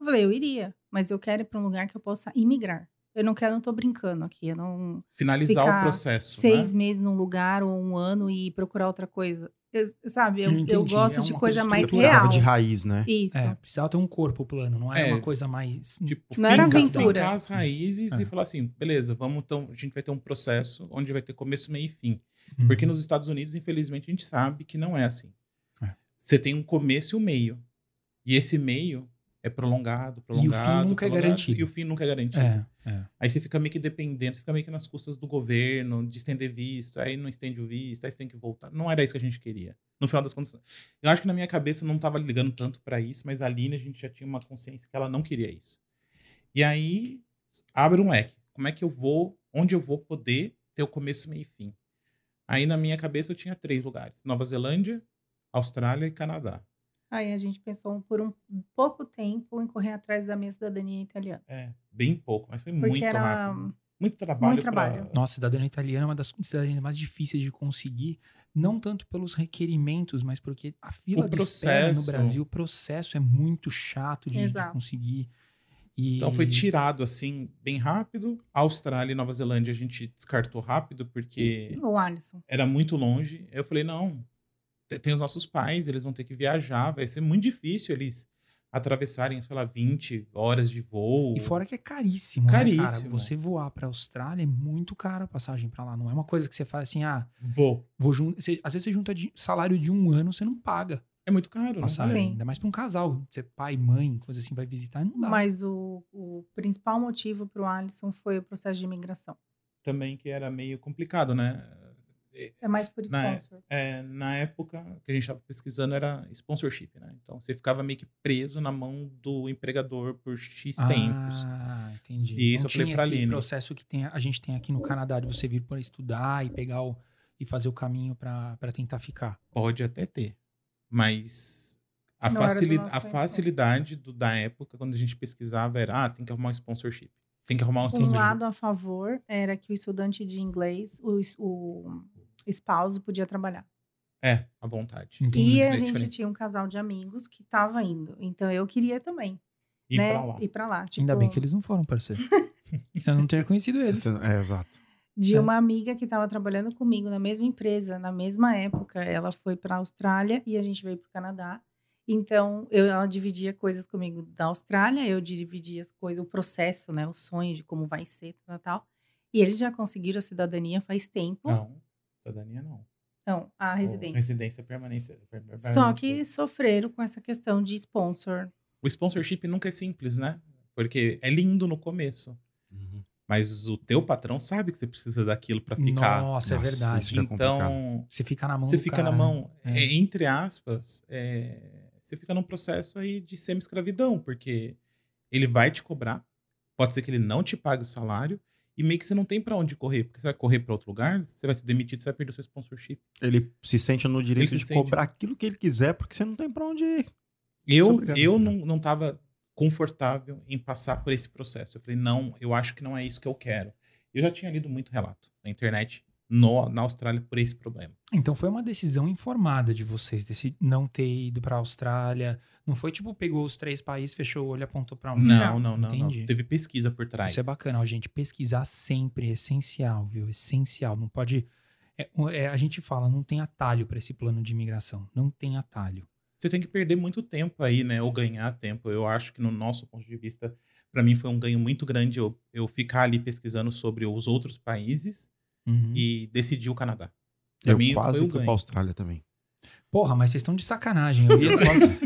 Eu falei, eu iria, mas eu quero ir para um lugar que eu possa imigrar. Eu não quero, não tô brincando aqui. Eu não. finalizar ficar o processo. seis né? meses num lugar ou um ano e procurar outra coisa. Eu- sabe, eu, Eu gosto é de coisa mais real. de raiz, né? Isso. É, precisava ter um corpo plano, não era É. uma coisa mais. Tipo, Não era aventura. fincar as raízes É. e falar assim, beleza, vamos então, a gente vai ter um processo onde vai ter começo, meio e fim. Uhum. Porque nos Estados Unidos, infelizmente, a gente sabe que não é assim. É. Você tem um começo e um meio. E esse meio é prolongado, prolongado. nunca é garantido. E o fim nunca é garantido. É, é. Aí você fica meio que dependendo, fica meio que nas custas do governo, de estender visto, aí não estende o visto, aí você tem que voltar. Não era isso que a gente queria. No final das contas, eu acho que na minha cabeça eu não estava ligando tanto para isso, mas a Aline a gente já tinha uma consciência que ela não queria isso. E aí abre um leque. Como é que eu vou, onde eu vou poder ter o começo, meio e fim? Aí na minha cabeça eu tinha três lugares: Nova Zelândia, Austrália e Canadá. Aí a gente pensou por um pouco tempo em correr atrás da minha cidadania italiana. É, bem pouco, mas foi Porque muito era rápido. Muito trabalho. muito pra- trabalho. Nossa, cidadania italiana é uma das cidadanias mais difíceis de conseguir, não tanto pelos requerimentos, mas porque a fila O de espera no processo. Brasil, o processo é muito chato de, de conseguir. E... Então foi tirado assim, bem rápido. Austrália e Nova Zelândia a gente descartou rápido porque O Alisson. era muito longe. Eu falei, não, te- tem os nossos pais, eles vão ter que viajar, vai ser muito difícil eles atravessarem, sei lá, 20 horas de voo. E fora que é caríssimo, né, Caríssimo. cara? Você voar pra Austrália é muito caro a passagem pra lá. Não é uma coisa que você faz assim, ah, Vou. vou jun... você- às vezes você junta de- salário de um ano, você não paga. É muito caro, não Passagem. Sim. Ainda mais pra um casal. Você pai, mãe, coisa assim, vai visitar, não dá. Mas o, o principal motivo para o Alisson foi o processo de imigração. Também que era meio complicado, né? É mais por Na- sponsor. É, na época que a gente estava pesquisando era sponsorship, né? Então você ficava meio que preso na mão do empregador por X tempos. Ah, entendi. E isso não eu falei tinha pra Aline. processo que tem, a gente tem aqui no Canadá de você vir para estudar e pegar o, e fazer o caminho para tentar ficar. Pode até ter, mas a, facili- a facilidade do- da época, quando a gente pesquisava, era: ah, tem que arrumar um sponsorship. Tem que arrumar um Um sponsorship. lado a favor era que o estudante de inglês, o, o esposo podia trabalhar. É, à vontade. Entendi. E a gente diferente. tinha um casal de amigos que tava indo. Então eu queria também, Ir né? pra lá. Ir pra lá. Ainda Tipo, bem que eles não foram, parceiro. Você não ter conhecido eles. Esse- é, exato. De É. uma amiga que estava trabalhando comigo na mesma empresa, na mesma época. Ela foi para a Austrália e a gente veio para o Canadá. Então, eu, ela dividia coisas comigo da Austrália, eu dividia as coisas, o processo, né? O sonho de como vai ser, tal, tal. E eles já conseguiram a cidadania faz tempo. Não, cidadania não. Não, a Ou residência. Residência permanência. per- per- Só permanente. que sofreram com essa questão de sponsor. O sponsorship nunca é simples, né? Porque é lindo no começo. Mas o teu patrão sabe que você precisa daquilo pra ficar. Nossa, é Nossa, verdade. é então, Você fica na mão você do fica cara, na né? mão, É. é, entre aspas, é, você fica num processo aí de semi-escravidão, porque ele vai te cobrar, pode ser que ele não te pague o salário, e meio que você não tem pra onde correr, porque você vai correr pra outro lugar, você vai ser demitido, você vai perder o seu sponsorship. Ele se sente no direito Ele de sente. cobrar aquilo que ele quiser, porque você não tem pra onde ir. Eu, a eu assinar. não, não tava confortável em passar por esse processo. Eu falei, não, eu acho que não é isso que eu quero. Eu já tinha lido muito relato na internet no, na Austrália por esse problema. Então foi uma decisão informada de vocês, desse não ter ido pra Austrália. Não foi tipo, pegou os três países, fechou o olho e apontou pra um. Não, não, não, não. Entendi. Teve pesquisa por trás. Isso é bacana, ó, gente. Pesquisar sempre é essencial, viu? Essencial. Não pode. é- é, a gente fala, não tem atalho para esse plano de imigração. Não tem atalho. Você tem que perder muito tempo aí, né? Ou ganhar tempo. Eu acho que no nosso ponto de vista, pra mim foi um ganho muito grande eu, eu ficar ali pesquisando sobre os outros países Uhum. e decidir o Canadá. Pra Eu mim, quase foi fui ganho. pra Austrália também. Porra, mas vocês estão de sacanagem. Eu ia, ser,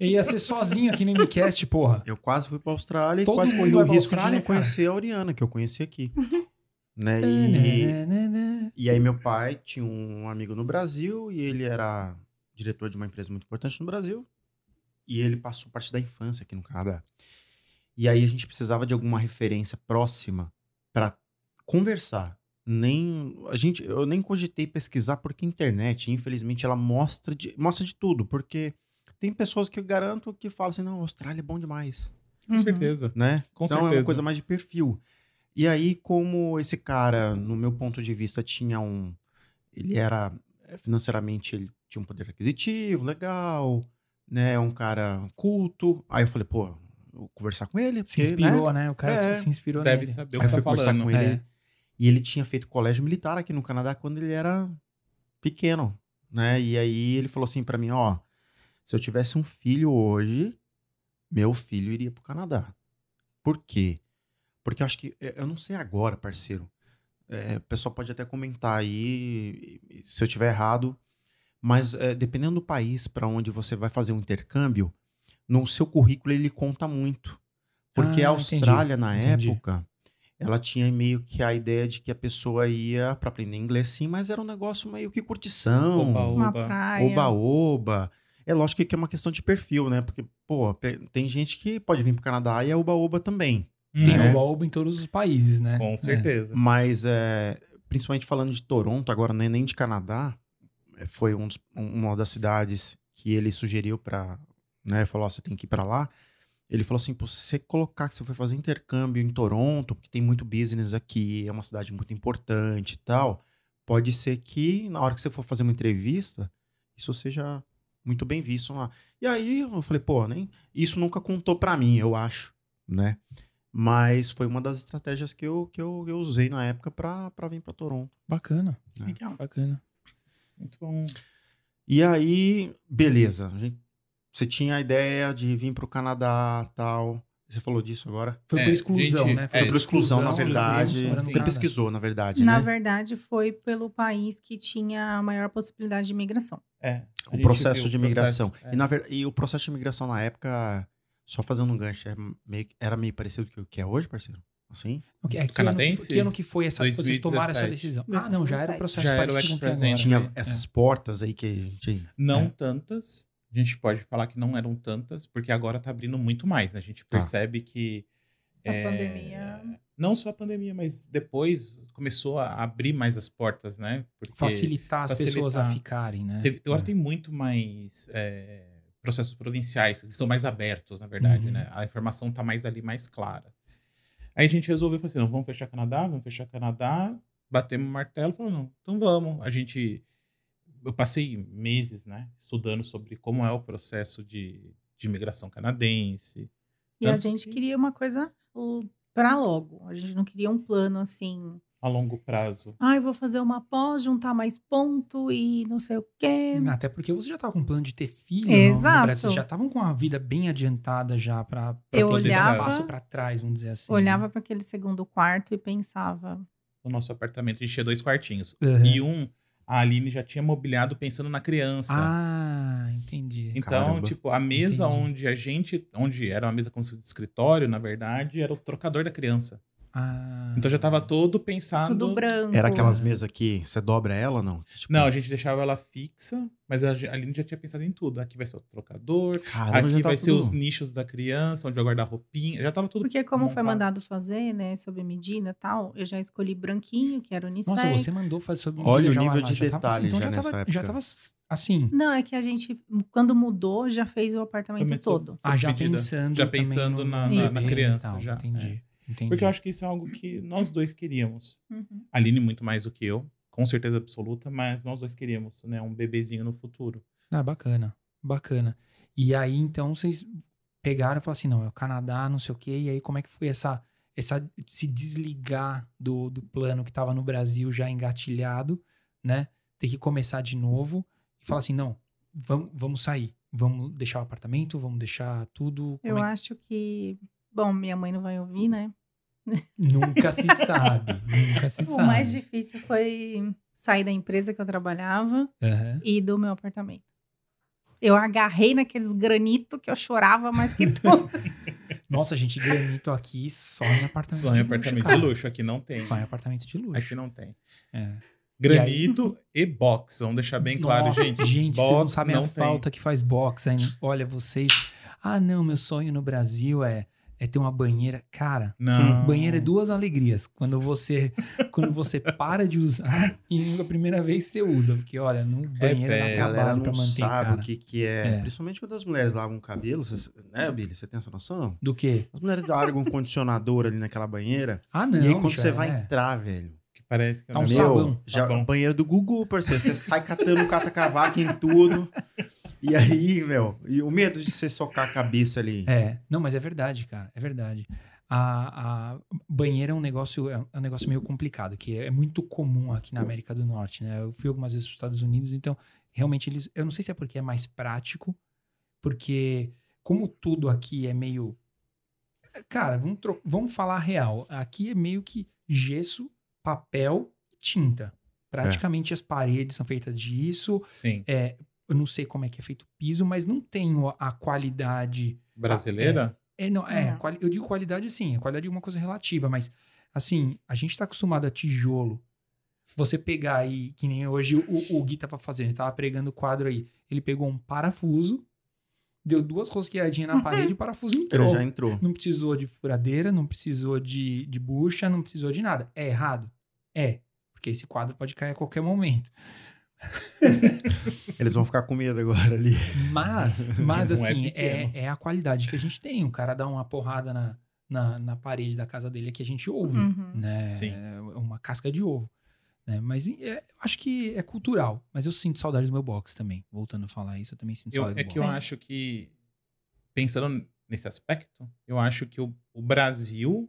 eu ia ser sozinho aqui no MCast, porra. Eu quase fui pra Austrália e Todo quase mundo corri o risco de Austrália, não cara. conhecer a Oriana, que eu conheci aqui. né? E, e aí meu pai tinha um amigo no Brasil e ele era diretor de uma empresa muito importante no Brasil. E ele passou parte da infância aqui no Canadá. E aí a gente precisava de alguma referência próxima para conversar. Nem a gente, eu nem cogitei pesquisar porque a internet, infelizmente, ela mostra de, mostra de tudo, porque tem pessoas que eu garanto que falam assim, não, a Austrália é bom demais Com Uhum. certeza. né? Com então é uma certeza. coisa mais de perfil. E aí, como esse cara, no meu ponto de vista, tinha um. Ele era financeiramente, ele tinha um poder aquisitivo legal, né? Um cara culto. Aí eu falei, pô, vou conversar com ele. Se porque, inspirou, né? né? O cara É. se inspirou Deve nele. saber o que eu tá fui conversar falando. com ele. É. E ele tinha feito colégio militar aqui no Canadá quando ele era pequeno, né? E aí ele falou assim pra mim, ó, se eu tivesse um filho hoje, meu filho iria pro Canadá. Por quê? Porque eu acho que, eh, eu não sei agora, parceiro, eh, o pessoal pode até comentar aí se eu tiver errado, mas eh, dependendo do país para onde você vai fazer um intercâmbio, no seu currículo ele conta muito. Porque Ah, a entendi, Austrália, na entendi. época, ela tinha meio que a ideia de que a pessoa ia para aprender inglês sim, mas era um negócio meio que curtição, oba-oba. É lógico que é uma questão de perfil, né? Porque, pô, tem gente que pode vir pro Canadá e é oba-oba também. Tem É. oba-oba em todos os países, né? Com certeza. Mas, é, principalmente falando de Toronto, agora não é nem de Canadá, é, foi um dos- uma das cidades que ele sugeriu para, né, falou, ó, você tem que ir para lá. Ele falou assim, pô, se você colocar que você foi fazer intercâmbio em Toronto, porque tem muito business aqui, é uma cidade muito importante e tal, pode ser que na hora que você for fazer uma entrevista, isso seja muito bem visto lá. E aí eu falei, pô, nem isso nunca contou para mim, eu acho, né? Mas foi uma das estratégias que eu, que eu, eu usei na época pra vir pra Toronto. Bacana, Legal. bacana. Muito bom. E aí, beleza. Você tinha a ideia de vir pro Canadá tal. Você falou disso agora? Foi É, por exclusão, gente, né? é, Foi por exclusão, na exclusão, verdade. exclusão, Você nada. pesquisou, na verdade, Na né? verdade, foi pelo país que tinha a maior possibilidade de imigração. É, O processo de o imigração. processo, é. E, na ver- e o processo de imigração na época, só fazendo um gancho, é meio- era meio parecido com o que é hoje, parceiro? Assim? O que, é, que Canadense? Ano que, que ano que foi essa? Vocês tomaram essa 2017. decisão? Ah, não, já era o processo Já era o que é. Tinha É. essas portas aí que a gente. Não É. tantas. A gente pode falar que não eram tantas, porque agora tá abrindo muito mais, né? A gente Tá. percebe que. A é, pandemia- Não só a pandemia, mas depois começou a abrir mais as portas, né? Porque Facilitar as pessoas a facilitar. ficarem, né? teve- agora É. tem muito mais é, processos provinciais, que são mais abertos, na verdade, Uhum. né? A informação tá mais ali, mais clara. Aí a gente resolveu, falou assim, não, vamos fechar Canadá, vamos fechar Canadá, batemos o martelo, falou, não, então vamos. A gente, eu passei meses, né, estudando sobre como é o processo de, de imigração canadense. E a gente que- queria uma coisa para logo. A gente não queria um plano assim. A longo prazo. Ai, vou fazer uma pós, juntar mais ponto e não sei o quê. Até porque você já tava com plano de ter filho Exato. no Brasil. Vocês já estavam com a vida bem adiantada já pra, pra Eu dar um olhava- passo pra trás, vamos dizer assim. Olhava para aquele segundo quarto e pensava. No nosso apartamento, a gente tinha dois quartinhos. Uhum. E um, a Aline já tinha mobiliado pensando na criança. Ah, entendi. Então, Caramba. tipo, a mesa Entendi. onde a gente, onde era uma mesa como se fosse de escritório, na verdade, era o trocador da criança. Ah. Então já tava todo pensado. Tudo branco. Era aquelas mesas que você dobra ela, não? Tipo, Não, a gente deixava ela fixa, mas a Aline já tinha pensado em tudo. Aqui vai ser o trocador, Caramba, aqui vai ser tudo- os nichos da criança, onde vai guardar roupinha. Já tava tudo. Porque como foi montado. mandado fazer, né, sob medida e tal, eu já escolhi branquinho, que era unissex. Nossa, você mandou fazer sobre Olha medida o já nível lá, de já tava- detalhe então já já nessa tava, época. Já tava assim. Não, é que a gente, quando mudou, já fez o apartamento Começou- todo. Ah, já medida. pensando. Já pensando no- na- na- na criança, tal. já, Entendi. Entendi. Porque eu acho que isso é algo que nós dois queríamos. Uhum. Aline muito mais do que eu, com certeza absoluta, mas nós dois queríamos, né? Um bebezinho no futuro. Ah, bacana, bacana. E aí, então, vocês pegaram e falaram assim, não, é o Canadá, não sei o quê, e aí como é que foi essa, essa se desligar do, do plano que estava no Brasil já engatilhado, né? Ter que começar de novo e falar assim, não, vamos, vamos sair, vamos deixar o apartamento, vamos deixar tudo. Eu como é- acho que. Bom, minha mãe não vai ouvir, né? Nunca se sabe, nunca se O sabe. mais difícil foi sair da empresa que eu trabalhava Aham. e do meu apartamento. Eu agarrei naqueles granitos que eu chorava mais que tudo. Nossa, gente, granito aqui só em apartamento Só em de apartamento luxo, de luxo, aqui não tem. Só em apartamento de luxo. Aqui não tem. É. Granito e, box, vamos deixar bem claro, Nossa, gente. Gente, vocês não box sabem a tem. falta que faz box. Hein? Olha, vocês. Ah, não, meu sonho no Brasil é, é ter uma banheira. Cara, Não. banheira é duas alegrias. Quando você, quando você para de usar e a primeira vez você usa. Porque, olha, no banheiro é, dá A galera trabalho não pra manter, sabe cara. o que, que é, É. Principalmente quando as mulheres lavam o cabelo, vocês- né, Billy? Você tem essa noção? Do quê? As mulheres largam um condicionador ali naquela banheira. Ah, não. e aí, quando bicho, você é- vai entrar, velho. Que parece que é Tá um negócio- sabão. já, Sabão. banheiro do Gugu, parceiro. Você sai catando catacavaco em tudo. E aí, meu, e o medo de você socar a cabeça ali. É, não, mas é verdade, cara, é verdade. A, a banheira é um negócio é um negócio meio complicado, que é muito comum aqui na América do Norte, né? Eu fui algumas vezes para os Estados Unidos, então realmente eles, eu não sei se é porque é mais prático, porque como tudo aqui é meio, cara, vamos, vamos falar real, aqui é meio que gesso, papel e tinta. Praticamente as paredes são feitas disso. Sim. É, eu não sei como é que é feito o piso, mas não tenho a qualidade Brasileira? é, não, é, Não. quali- eu digo qualidade sim, a qualidade é uma coisa relativa, mas assim, a gente tá acostumado a tijolo. Você pegar aí, que nem hoje o, o Gui tava fazendo, ele tava pregando o quadro aí. Ele pegou um parafuso, deu duas rosqueadinhas na parede e o parafuso Ele entrou. já entrou. Não precisou de furadeira, não precisou de, de bucha, não precisou de nada. É errado? É. Porque esse quadro pode cair a qualquer momento. Eles vão ficar com medo agora ali. Mas, mas Não é assim, pequeno. é, é a qualidade que a gente tem. O cara dá uma porrada na, na, na parede da casa dele que a gente ouve, Uhum. né? Sim. É uma casca de ovo. Né? Mas é, eu acho que é cultural. Mas eu sinto saudade do meu box também. Voltando a falar isso, eu também sinto Eu- saudade é do que eu acho que, pensando nesse aspecto, eu acho que o, o Brasil,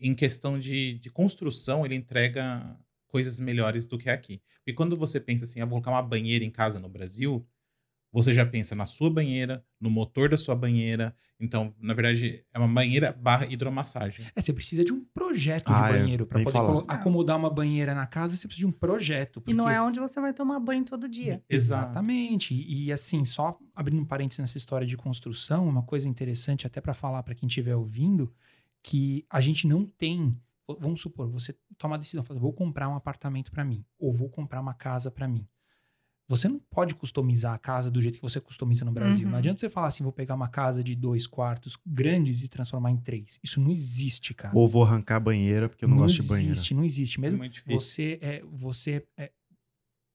em questão de, de construção, ele entrega coisas melhores do que aqui. Porque quando você pensa assim, ah, vou colocar uma banheira em casa no Brasil, você já pensa na sua banheira, no motor da sua banheira. Então, na verdade, é uma banheira barra hidromassagem. É, você precisa de um projeto Ah, de é, banheiro para bem poder colo- acomodar uma banheira na casa. Você precisa de um projeto. E não porque- é onde você vai tomar banho todo dia. Exatamente. E, e, assim, só abrindo um parênteses nessa história de construção, uma coisa interessante até para falar para quem estiver ouvindo, que a gente não tem. Vamos supor, você toma a decisão, fala, vou comprar um apartamento para mim, ou vou comprar uma casa para mim. Você não pode customizar a casa do jeito que você customiza no Brasil. Uhum. Não adianta você falar assim, vou pegar uma casa de dois quartos grandes e transformar em três. Isso não existe, cara. Ou vou arrancar a banheira, porque eu não, gosto de banheira. existe, não existe. É Mesmo difícil. você é, você é,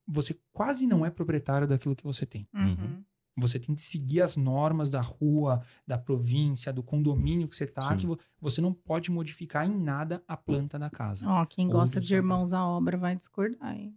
você quase não é proprietário daquilo que você tem. Uhum. Você tem que seguir as normas da rua, da província, do condomínio que você tá, Sim. que vo- você não pode modificar em nada a planta da casa. Ó, quem gosta de irmãos à obra vai discordar, hein?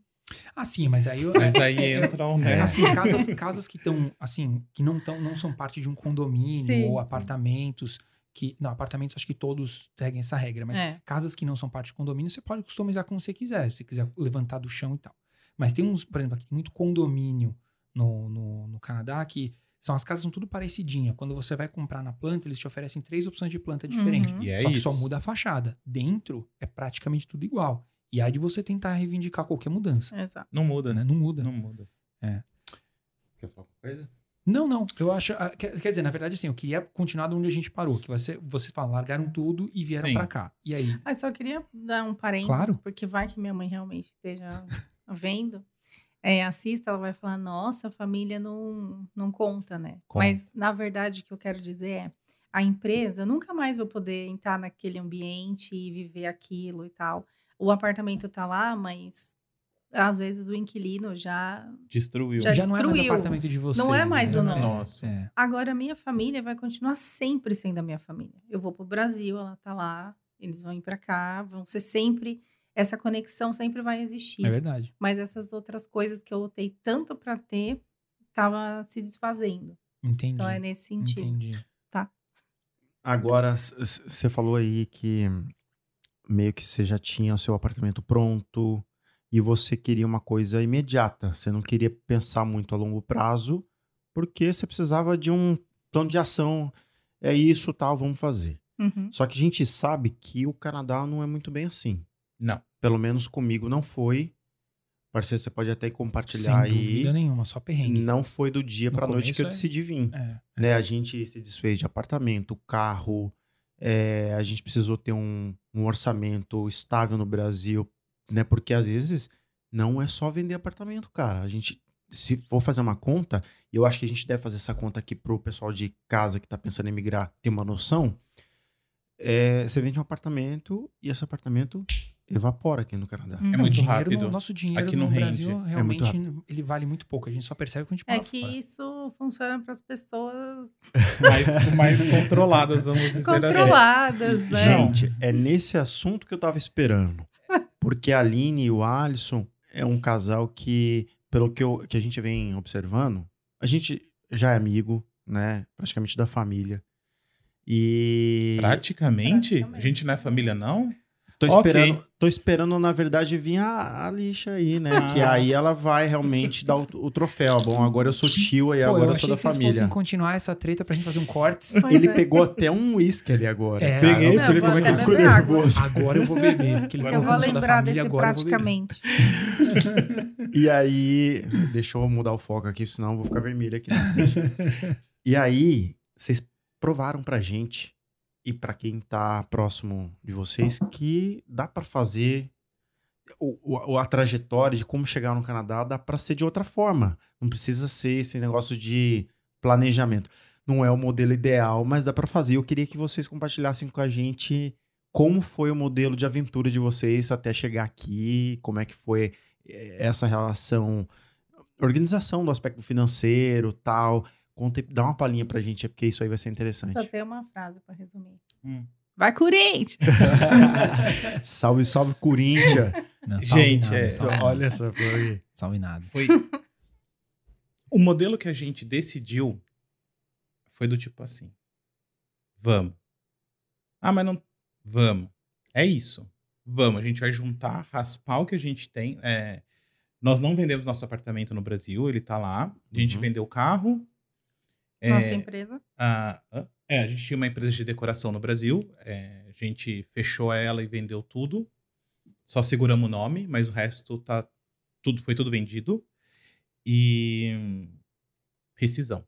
Ah, sim, mas aí eu, Mas aí é- é- entram, né? assim, casas, casas que estão assim, que não tão, não são parte de um condomínio Sim, ou sim. apartamentos que, não, apartamentos acho que todos seguem essa regra, mas É. casas que não são parte de condomínio, você pode customizar como você quiser, se você quiser levantar do chão e tal. Mas tem uns, por exemplo, aqui tem muito condomínio no, no, no Canadá que são as casas são tudo parecidinha. Quando você vai comprar na planta, eles te oferecem três opções de planta diferentes. Uhum. E é só que isso. só muda a fachada. Dentro é praticamente tudo igual. E aí de você tentar reivindicar qualquer mudança. Exato. Não muda, Né? Não muda. Não muda. Quer falar alguma coisa? Não, não. Eu acho. ah, Quer, quer dizer, na verdade, assim, eu queria continuar de onde a gente parou. Que você, você fala, largaram tudo e vieram pra cá. E aí? Mas só queria dar um parênteses, Claro. porque vai que minha mãe realmente esteja vendo. É, assista, ela vai falar, nossa, a família não, não conta, né? Conta. Mas, na verdade, o que eu quero dizer é, a empresa, eu nunca mais vou poder entrar naquele ambiente e viver aquilo e tal. O apartamento tá lá, mas às vezes o inquilino já... Destruiu. Já Já, não é mais destruiu. apartamento de vocês. Não é mais né? o nosso. É. Agora, a minha família vai continuar sempre sendo a minha família. Eu vou pro Brasil, ela tá lá, eles vão ir pra cá, vão ser sempre. Essa conexão sempre vai existir. É verdade. Mas essas outras coisas que eu lutei tanto pra ter, tava se desfazendo. Entendi. Então é nesse sentido. Entendi. Agora, você falou aí que meio que você já tinha o seu apartamento pronto e você queria uma coisa imediata. Você não queria pensar muito a longo prazo, porque você precisava de um plano de ação. É isso, tal, vamos fazer. Uhum. Só que a gente sabe que o Canadá não é muito bem assim. Não. Pelo menos comigo não foi. Parceiro, você pode até compartilhar Sem aí. dúvida nenhuma, só perrengue. Não foi do dia No pra noite que eu é- decidi vir É. né? A gente se desfez de apartamento, carro, é, a gente precisou ter um, um orçamento estável no Brasil, né? Porque às vezes não é só vender apartamento, cara. A gente, se for fazer uma conta, e eu acho que a gente deve fazer essa conta aqui pro pessoal de casa que tá pensando em migrar ter uma noção. É, você vende um apartamento e esse apartamento evapora aqui no Canadá. Uhum. É muito o dinheiro rápido. No, nosso dinheiro Aqui no rende. Brasil, É muito realmente, rápido. ele vale muito pouco. A gente só percebe quando a gente É que fora. isso funciona para as pessoas Mais, mais controladas, vamos dizer assim. controladas, né? Gente, é nesse assunto que eu tava esperando. Porque a Aline e o Alisson é um casal que, pelo que, eu- que a gente vem observando, a gente já é amigo, né? Praticamente da família. E Praticamente? Praticamente. A gente não é família, não? Tô esperando, tô esperando, na verdade, vir a, a lixa aí, né? Ah. Que aí ela vai realmente dar o, o troféu. Bom, agora eu sou tio e Pô, agora eu sou da que vocês família. fossem continuar essa treta pra gente fazer um cortes. Pois Ele é. pegou até um uísque ali agora. É, Peguei, não, você vê eu vou como é que ele ficou nervoso. Agora eu vou beber. Porque ele Eu vou que eu da lembrar família, desse vou praticamente. E aí, deixa eu mudar o foco aqui, senão eu vou ficar vermelho aqui. e aí, vocês provaram pra gente e pra quem tá próximo de vocês que dá pra fazer o, o- a trajetória de como chegar no Canadá, dá pra ser de outra forma. Não precisa ser esse negócio de planejamento. Não é o modelo ideal, mas dá pra fazer. Eu queria que vocês compartilhassem com a gente como foi o modelo de aventura de vocês até chegar aqui, como é que foi eh, essa relação, organização do aspecto financeiro, tal. Conta, dá uma palhinha pra gente, porque isso aí vai ser interessante. Só tem uma frase para resumir. Hum. Vai, Corinthians! salve, salve, Corinthians. Não, Gente, nada, é, salve Olha só, foi. Salve nada. Foi. o modelo que a gente decidiu foi do tipo assim: vamos. Ah, mas não. Vamos. É isso. Vamos. A gente vai juntar, raspar o que a gente tem. é, Nós não vendemos nosso apartamento no Brasil, ele tá lá. A gente Uhum. vendeu o carro. É, Nossa empresa. a, a- é, a gente tinha uma empresa de decoração no Brasil. é, a gente fechou ela e vendeu tudo. Só seguramos o nome, mas o resto tá tudo foi tudo vendido. E hum, rescisão.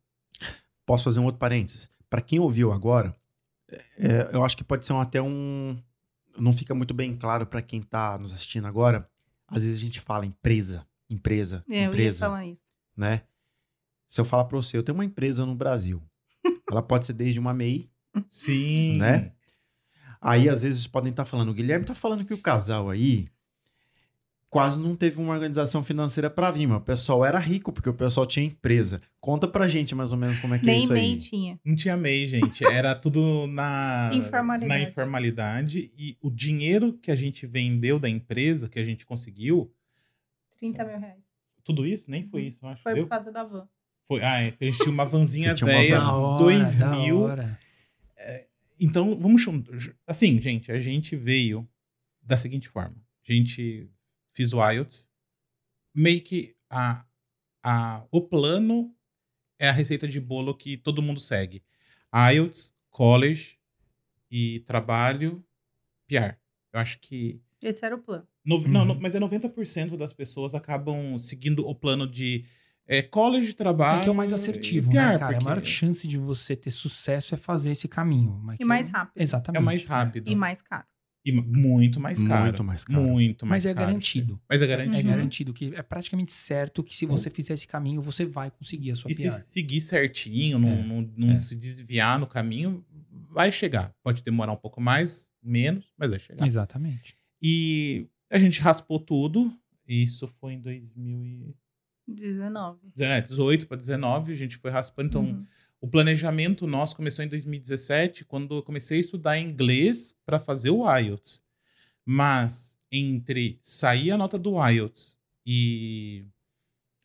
Posso fazer um outro parênteses? Para quem ouviu agora, é, eu acho que pode ser um- até um. Não fica muito bem claro para quem tá nos assistindo agora. Às vezes a gente fala empresa, empresa, É, eu ia empresa, falar isso. né? Se eu falar para você, eu tenho uma empresa no Brasil. Ela pode ser desde uma MEI. Sim. Né? Aí às vezes podem estar falando, o Guilherme tá falando que o casal aí quase não teve uma organização financeira para vir, mas o pessoal era rico porque o pessoal tinha empresa. Conta pra gente mais ou menos como é que é Nem isso MEI aí. tinha. Não tinha MEI, gente. Era tudo na Informalidade. na informalidade. E o dinheiro que a gente vendeu da empresa, que a gente conseguiu, 30 mil reais. tudo isso? Nem foi isso, eu acho. Foi Deu? por causa da van. Foi, ah, é, a gente tinha uma vanzinha velha, van. Da hora, 2000. da hora. Então, vamos Assim, gente, a gente veio da seguinte forma. A gente fiz o IELTS. Meio que a, a, o plano é a receita de bolo que todo mundo segue. IELTS, college e trabalho, PR. Eu acho que... Esse era o plano. no- não, Uhum. no- mas é 90% das pessoas acabam seguindo o plano de é, college, trabalho É que é o mais e assertivo, né, cara? A porque maior chance de você ter sucesso é fazer esse caminho. mas E que mais é- rápido. Exatamente. É mais né? rápido. E mais caro. E muito mais caro. Muito mais caro. Muito mais Mas é caro. garantido. Mas é É garantido. Uhum. garantido que é praticamente certo que se você fizer esse caminho, você vai conseguir a sua E se PR. seguir certinho, não, É, não, não é. se desviar no caminho, vai chegar. Pode demorar um pouco mais, menos, mas vai chegar. Exatamente. E a gente raspou tudo. Isso foi em 2018 19. para 19. A gente foi raspando. Então, Uhum. o planejamento nosso começou em 2017, quando eu comecei a estudar inglês para fazer o IELTS. Mas entre sair a nota do IELTS e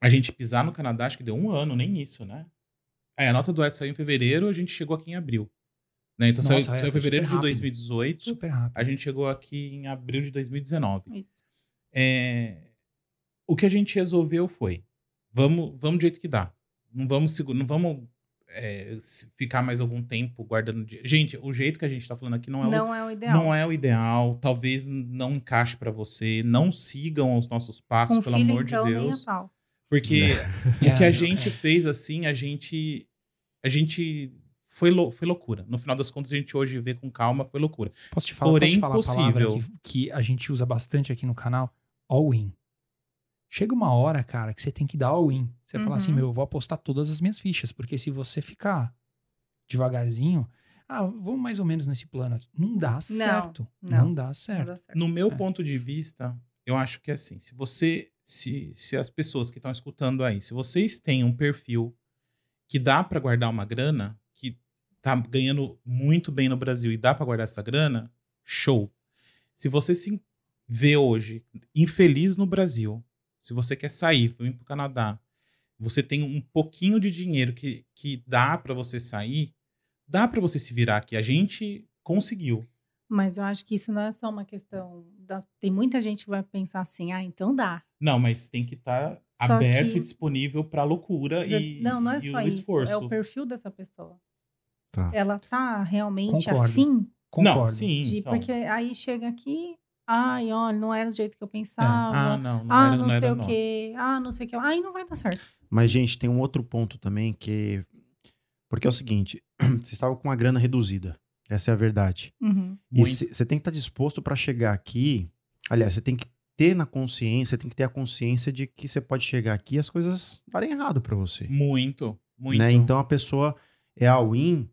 a gente pisar no Canadá, acho que deu um ano, nem isso, né? É, a nota do IELTS saiu em fevereiro, a gente chegou aqui em abril. Né? Então saiu, Nossa, é, saiu em fevereiro super de rápido. 2018, Super rápido. a gente chegou aqui em abril de 2019. Isso. É, o que a gente resolveu foi: vamos, vamos do jeito que dá. Não vamos, não vamos é, ficar mais algum tempo guardando. Gente, o jeito que a gente tá falando aqui não é, Não, o, é o ideal. não é o ideal. Talvez não encaixe para você. Não sigam os nossos passos, Com pelo filho, amor então, de nem a Deus. pau. Porque É, o que a não, gente é. fez assim, a gente. A gente. Foi, lou- foi loucura. No final das contas, a gente hoje vê com calma, foi loucura. Posso te falar, Porém, posso te falar a palavra impossível. que, que a gente usa bastante aqui no canal? All-in. Chega uma hora, cara, que você tem que dar all-in. Você fala assim, Uhum. meu, eu vou apostar todas as minhas fichas, porque se você ficar devagarzinho, ah, vamos mais ou menos nesse plano aqui. Não dá certo. Não, não. dá Não certo. dá certo. No meu É. ponto de vista, eu acho que é assim, se você, se, se as pessoas que estão escutando aí, se vocês têm um perfil que dá para guardar uma grana, que tá ganhando muito bem no Brasil e dá para guardar essa grana, show. Se você se vê hoje infeliz no Brasil, se você quer sair, vir para o Canadá, você tem um pouquinho de dinheiro que, que dá para você sair, dá para você se virar aqui. A gente conseguiu. Mas eu acho que isso não é só uma questão. das- Tem muita gente que vai pensar assim, ah, então dá. Não, mas tem que estar Só aberto que- e disponível para loucura Já- e, não, não é e só o isso. esforço. É o perfil dessa pessoa. Tá. Ela tá realmente Concordo. afim Concordo. Não, sim. de. então. Porque aí chega aqui, ai, olha, não era do jeito que eu pensava. Ah, não, não ah, era, não, não sei era o nosso. quê. Ah, não sei o que. Aí não vai dar certo. Mas, gente, tem um outro ponto também que. Porque é o seguinte: vocês estavam com uma grana reduzida. Essa é a verdade. Uhum. E você tem que estar disposto para chegar aqui. Aliás, você tem que ter na consciência, tem que ter a consciência de que você pode chegar aqui e as coisas darem errado para você. Muito, muito. Né? Então a pessoa é all-in,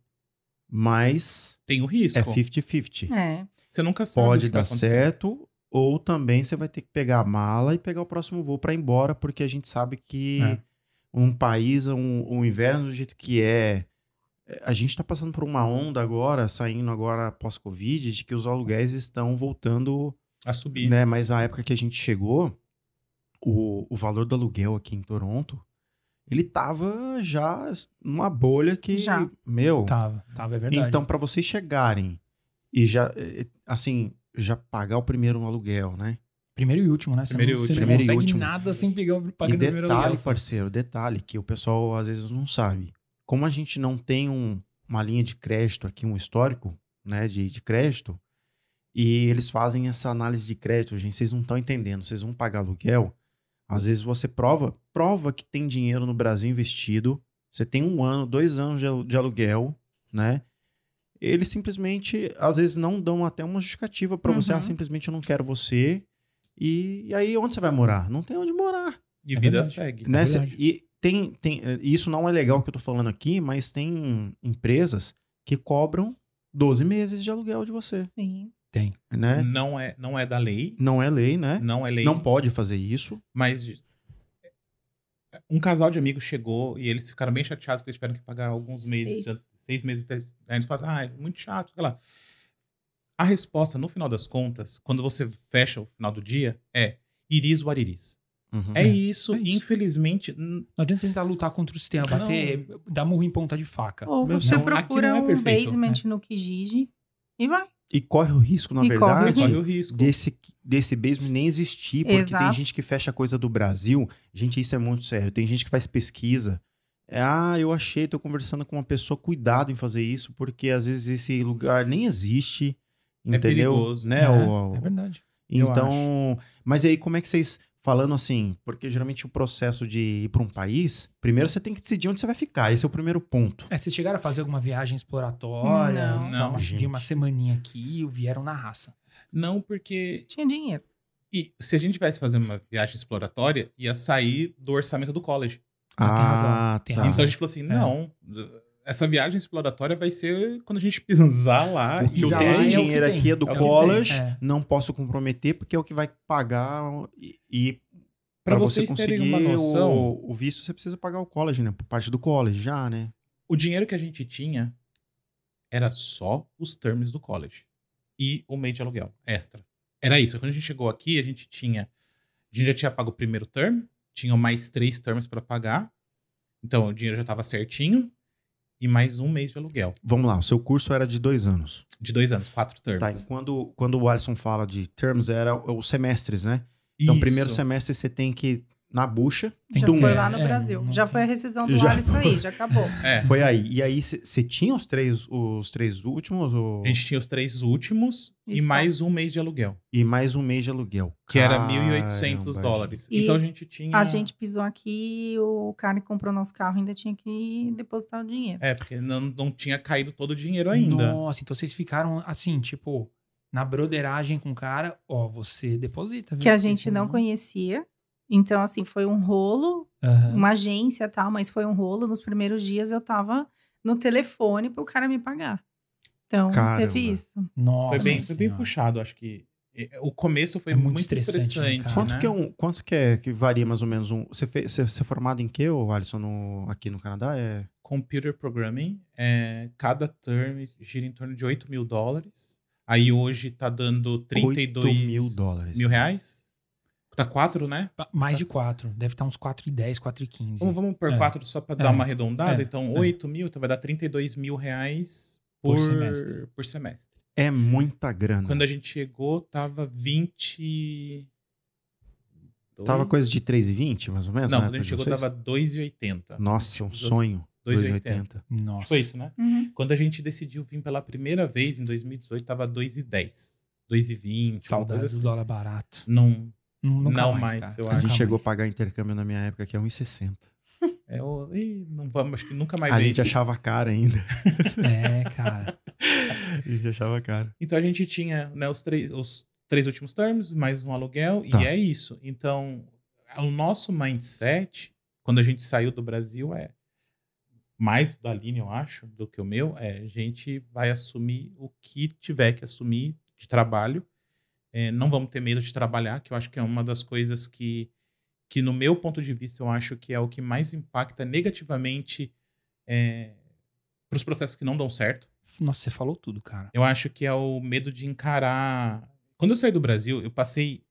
mas Tem o risco. é 50-50. É. Você nunca sabe. o Pode dar certo, ou também você vai ter que pegar a mala e pegar o próximo voo para ir embora, porque a gente sabe que É. um país, um, um inverno do jeito que é. é, A gente está passando por uma onda agora, saindo agora pós-Covid, de que os aluguéis estão voltando, A subir. né? Mas na época que a gente chegou, o, o valor do aluguel aqui em Toronto, ele tava já numa bolha que, Já. meu, Tava, tava, é verdade. então, para vocês chegarem e já, eh, assim, já pagar o primeiro aluguel, né? Primeiro e último, né? Você Primeiro não, e você último. não Primeiro e consegue último. nada sem pegar, o- E primeiro detalhe, aluguel. parceiro, detalhe que o pessoal às vezes não sabe. Como a gente não tem um- uma linha de crédito aqui, um histórico, né, de, de crédito, e eles fazem essa análise de crédito, gente, vocês não estão entendendo. Vocês vão pagar aluguel, às vezes você prova, prova que tem dinheiro no Brasil investido, você tem um ano, dois anos de, de aluguel, né? Eles simplesmente, às vezes, não dão até uma justificativa pra você, Uhum. ah, simplesmente eu não quero você. E, e aí, onde você vai morar? Não tem onde morar. E É vida verdade. segue. Né? Verdade. e tem, tem, eh, isso não é legal que eu tô falando aqui, mas tem empresas que cobram 12 meses de aluguel de você, Sim. Tem. né? Não, é, não é da lei. Não é lei, né? Não é lei. Não pode fazer isso. Mas um casal de amigos chegou e eles ficaram bem chateados porque eles tiveram que pagar alguns meses, Seis. Seis meses. Aí eles falaram, ah, é muito chato, sei lá. A resposta, no final das contas, quando você fecha o final do dia, é iris what it is. Uhum. É, isso, é isso. infelizmente. Não adianta você tentar lutar contra o sistema, Não. bater, dar murro em ponta de faca. Ou você aqui procura não é um perfeito, basement no Kijiji e vai. E corre o risco, na E verdade, Corre o risco. desse, desse basement nem existir, porque tem Exato. gente que fecha coisa do Brasil. Gente, isso é muito sério. Tem gente que faz pesquisa. É, ah, eu achei, tô conversando com uma pessoa, cuidado em fazer isso, porque às vezes esse lugar nem existe. É Entendeu? perigoso. Né? É, O- é verdade. Então, mas aí como é que vocês falando assim? Porque geralmente o processo de ir para um país, primeiro você tem que decidir onde você vai ficar. Esse é o primeiro ponto. É, vocês chegaram a fazer alguma viagem exploratória? Não. ficar Não, uma, gente. uma semaninha aqui e vieram na raça. Não, porque. Tinha dinheiro. E se a gente tivesse fazendo uma viagem exploratória, ia sair do orçamento do college. Ah, tem razão, tem tá. razão. Então a gente falou assim: não, essa viagem exploratória vai ser quando a gente pisar lá. O que eu tenho lá é o de que dinheiro tem. aqui é do É college, é. não posso comprometer porque é o que vai pagar e, e Pra pra vocês você terem conseguir uma noção, o, o visto você precisa pagar o college, né? Por parte do college já, né? o dinheiro que a gente tinha era só os termos do college e o mês de aluguel extra. Era isso. Quando a gente chegou aqui, a gente tinha. A gente já tinha pago o primeiro term, tinha mais três termos para pagar. Então o dinheiro já estava certinho. E mais um mês de aluguel. Vamos lá, o seu curso era de dois anos. De dois anos, quatro termos. Tá, e quando, quando o Alisson fala de terms, era os semestres, né? Então, Isso. primeiro semestre você tem que na bucha. Já foi é, lá no é, Brasil. não Já tem- foi a rescisão do Já Alisson aí, já acabou. É. Foi aí. E aí você tinha os três, os três últimos ou... A gente tinha os três últimos e Isso. mais um mês de aluguel, e mais um mês de aluguel. que era Caramba, 1.800 gente. dólares. E então a gente tinha. A gente pisou aqui, o cara que comprou nosso carro ainda tinha que depositar o dinheiro. É, porque não, não tinha caído todo o dinheiro ainda. Nossa, então vocês ficaram assim, tipo, na broderagem com o cara, ó, você deposita. viu? Que a gente não senão- conhecia. Então, assim, foi um rolo, Aham. uma agência e tal, mas foi um rolo. Nos primeiros dias eu tava no telefone pro cara me pagar. Então, Caramba. teve isso. Nossa Foi bem, foi bem puxado, acho que. O começo foi É muito muito, estressante, estressante. né? Quanto né? que é um. Quanto que é que varia mais ou menos um. Você, fez, você, você é formado em quê, ô Alisson, no, aqui no Canadá? É. Computer Programming, é, cada term gira em torno de 8 mil dólares. Aí hoje tá dando 32 8 mil dólares. mil reais. Tá 4, né? Mais de 4. Deve estar uns 4,10, 4,15. Vamos, vamos por É. 4 só pra É. dar uma arredondada. É. Então, É. 8 mil, então vai dar 32 mil reais Por por, semestre. por semestre. É muita grana. Quando a gente chegou, tava 20. Tava coisa de 3,20, mais ou menos? Não, na quando a gente chegou, vocês? tava 2,80. Nossa, é um sonho. 2,80. 2,80. Nossa. Foi isso, né? Uhum. Quando a gente decidiu vir pela primeira vez, em 2018, tava 2,10. 2,20. uma Saudades coisa do assim. dólar barato. Não. Nunca Não mais, mais, eu A acho. gente Nunca chegou a mais. pagar intercâmbio na minha época, que é 1,60. É, o- ih, não vamos, acho que nunca mais A gente isso. achava caro ainda. É, cara. a gente achava caro. Então a gente tinha né, os, três, os três últimos termos, mais um aluguel, Tá. e é isso. Então, o nosso mindset, quando a gente saiu do Brasil, é mais da linha, eu acho, do que o meu, é a gente vai assumir o que tiver que assumir de trabalho. É, não vamos ter medo de trabalhar, que eu acho que é uma das coisas que, que no meu ponto de vista, eu acho que é o que mais impacta negativamente para os processos que não dão certo. Nossa, você falou tudo, cara. Eu acho que é o medo de encarar. Quando eu saí do Brasil, eu passei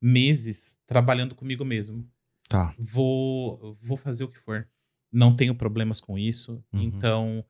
meses trabalhando comigo mesmo. Tá. Vou, vou fazer o que for. Não tenho problemas com isso. Uhum. Então,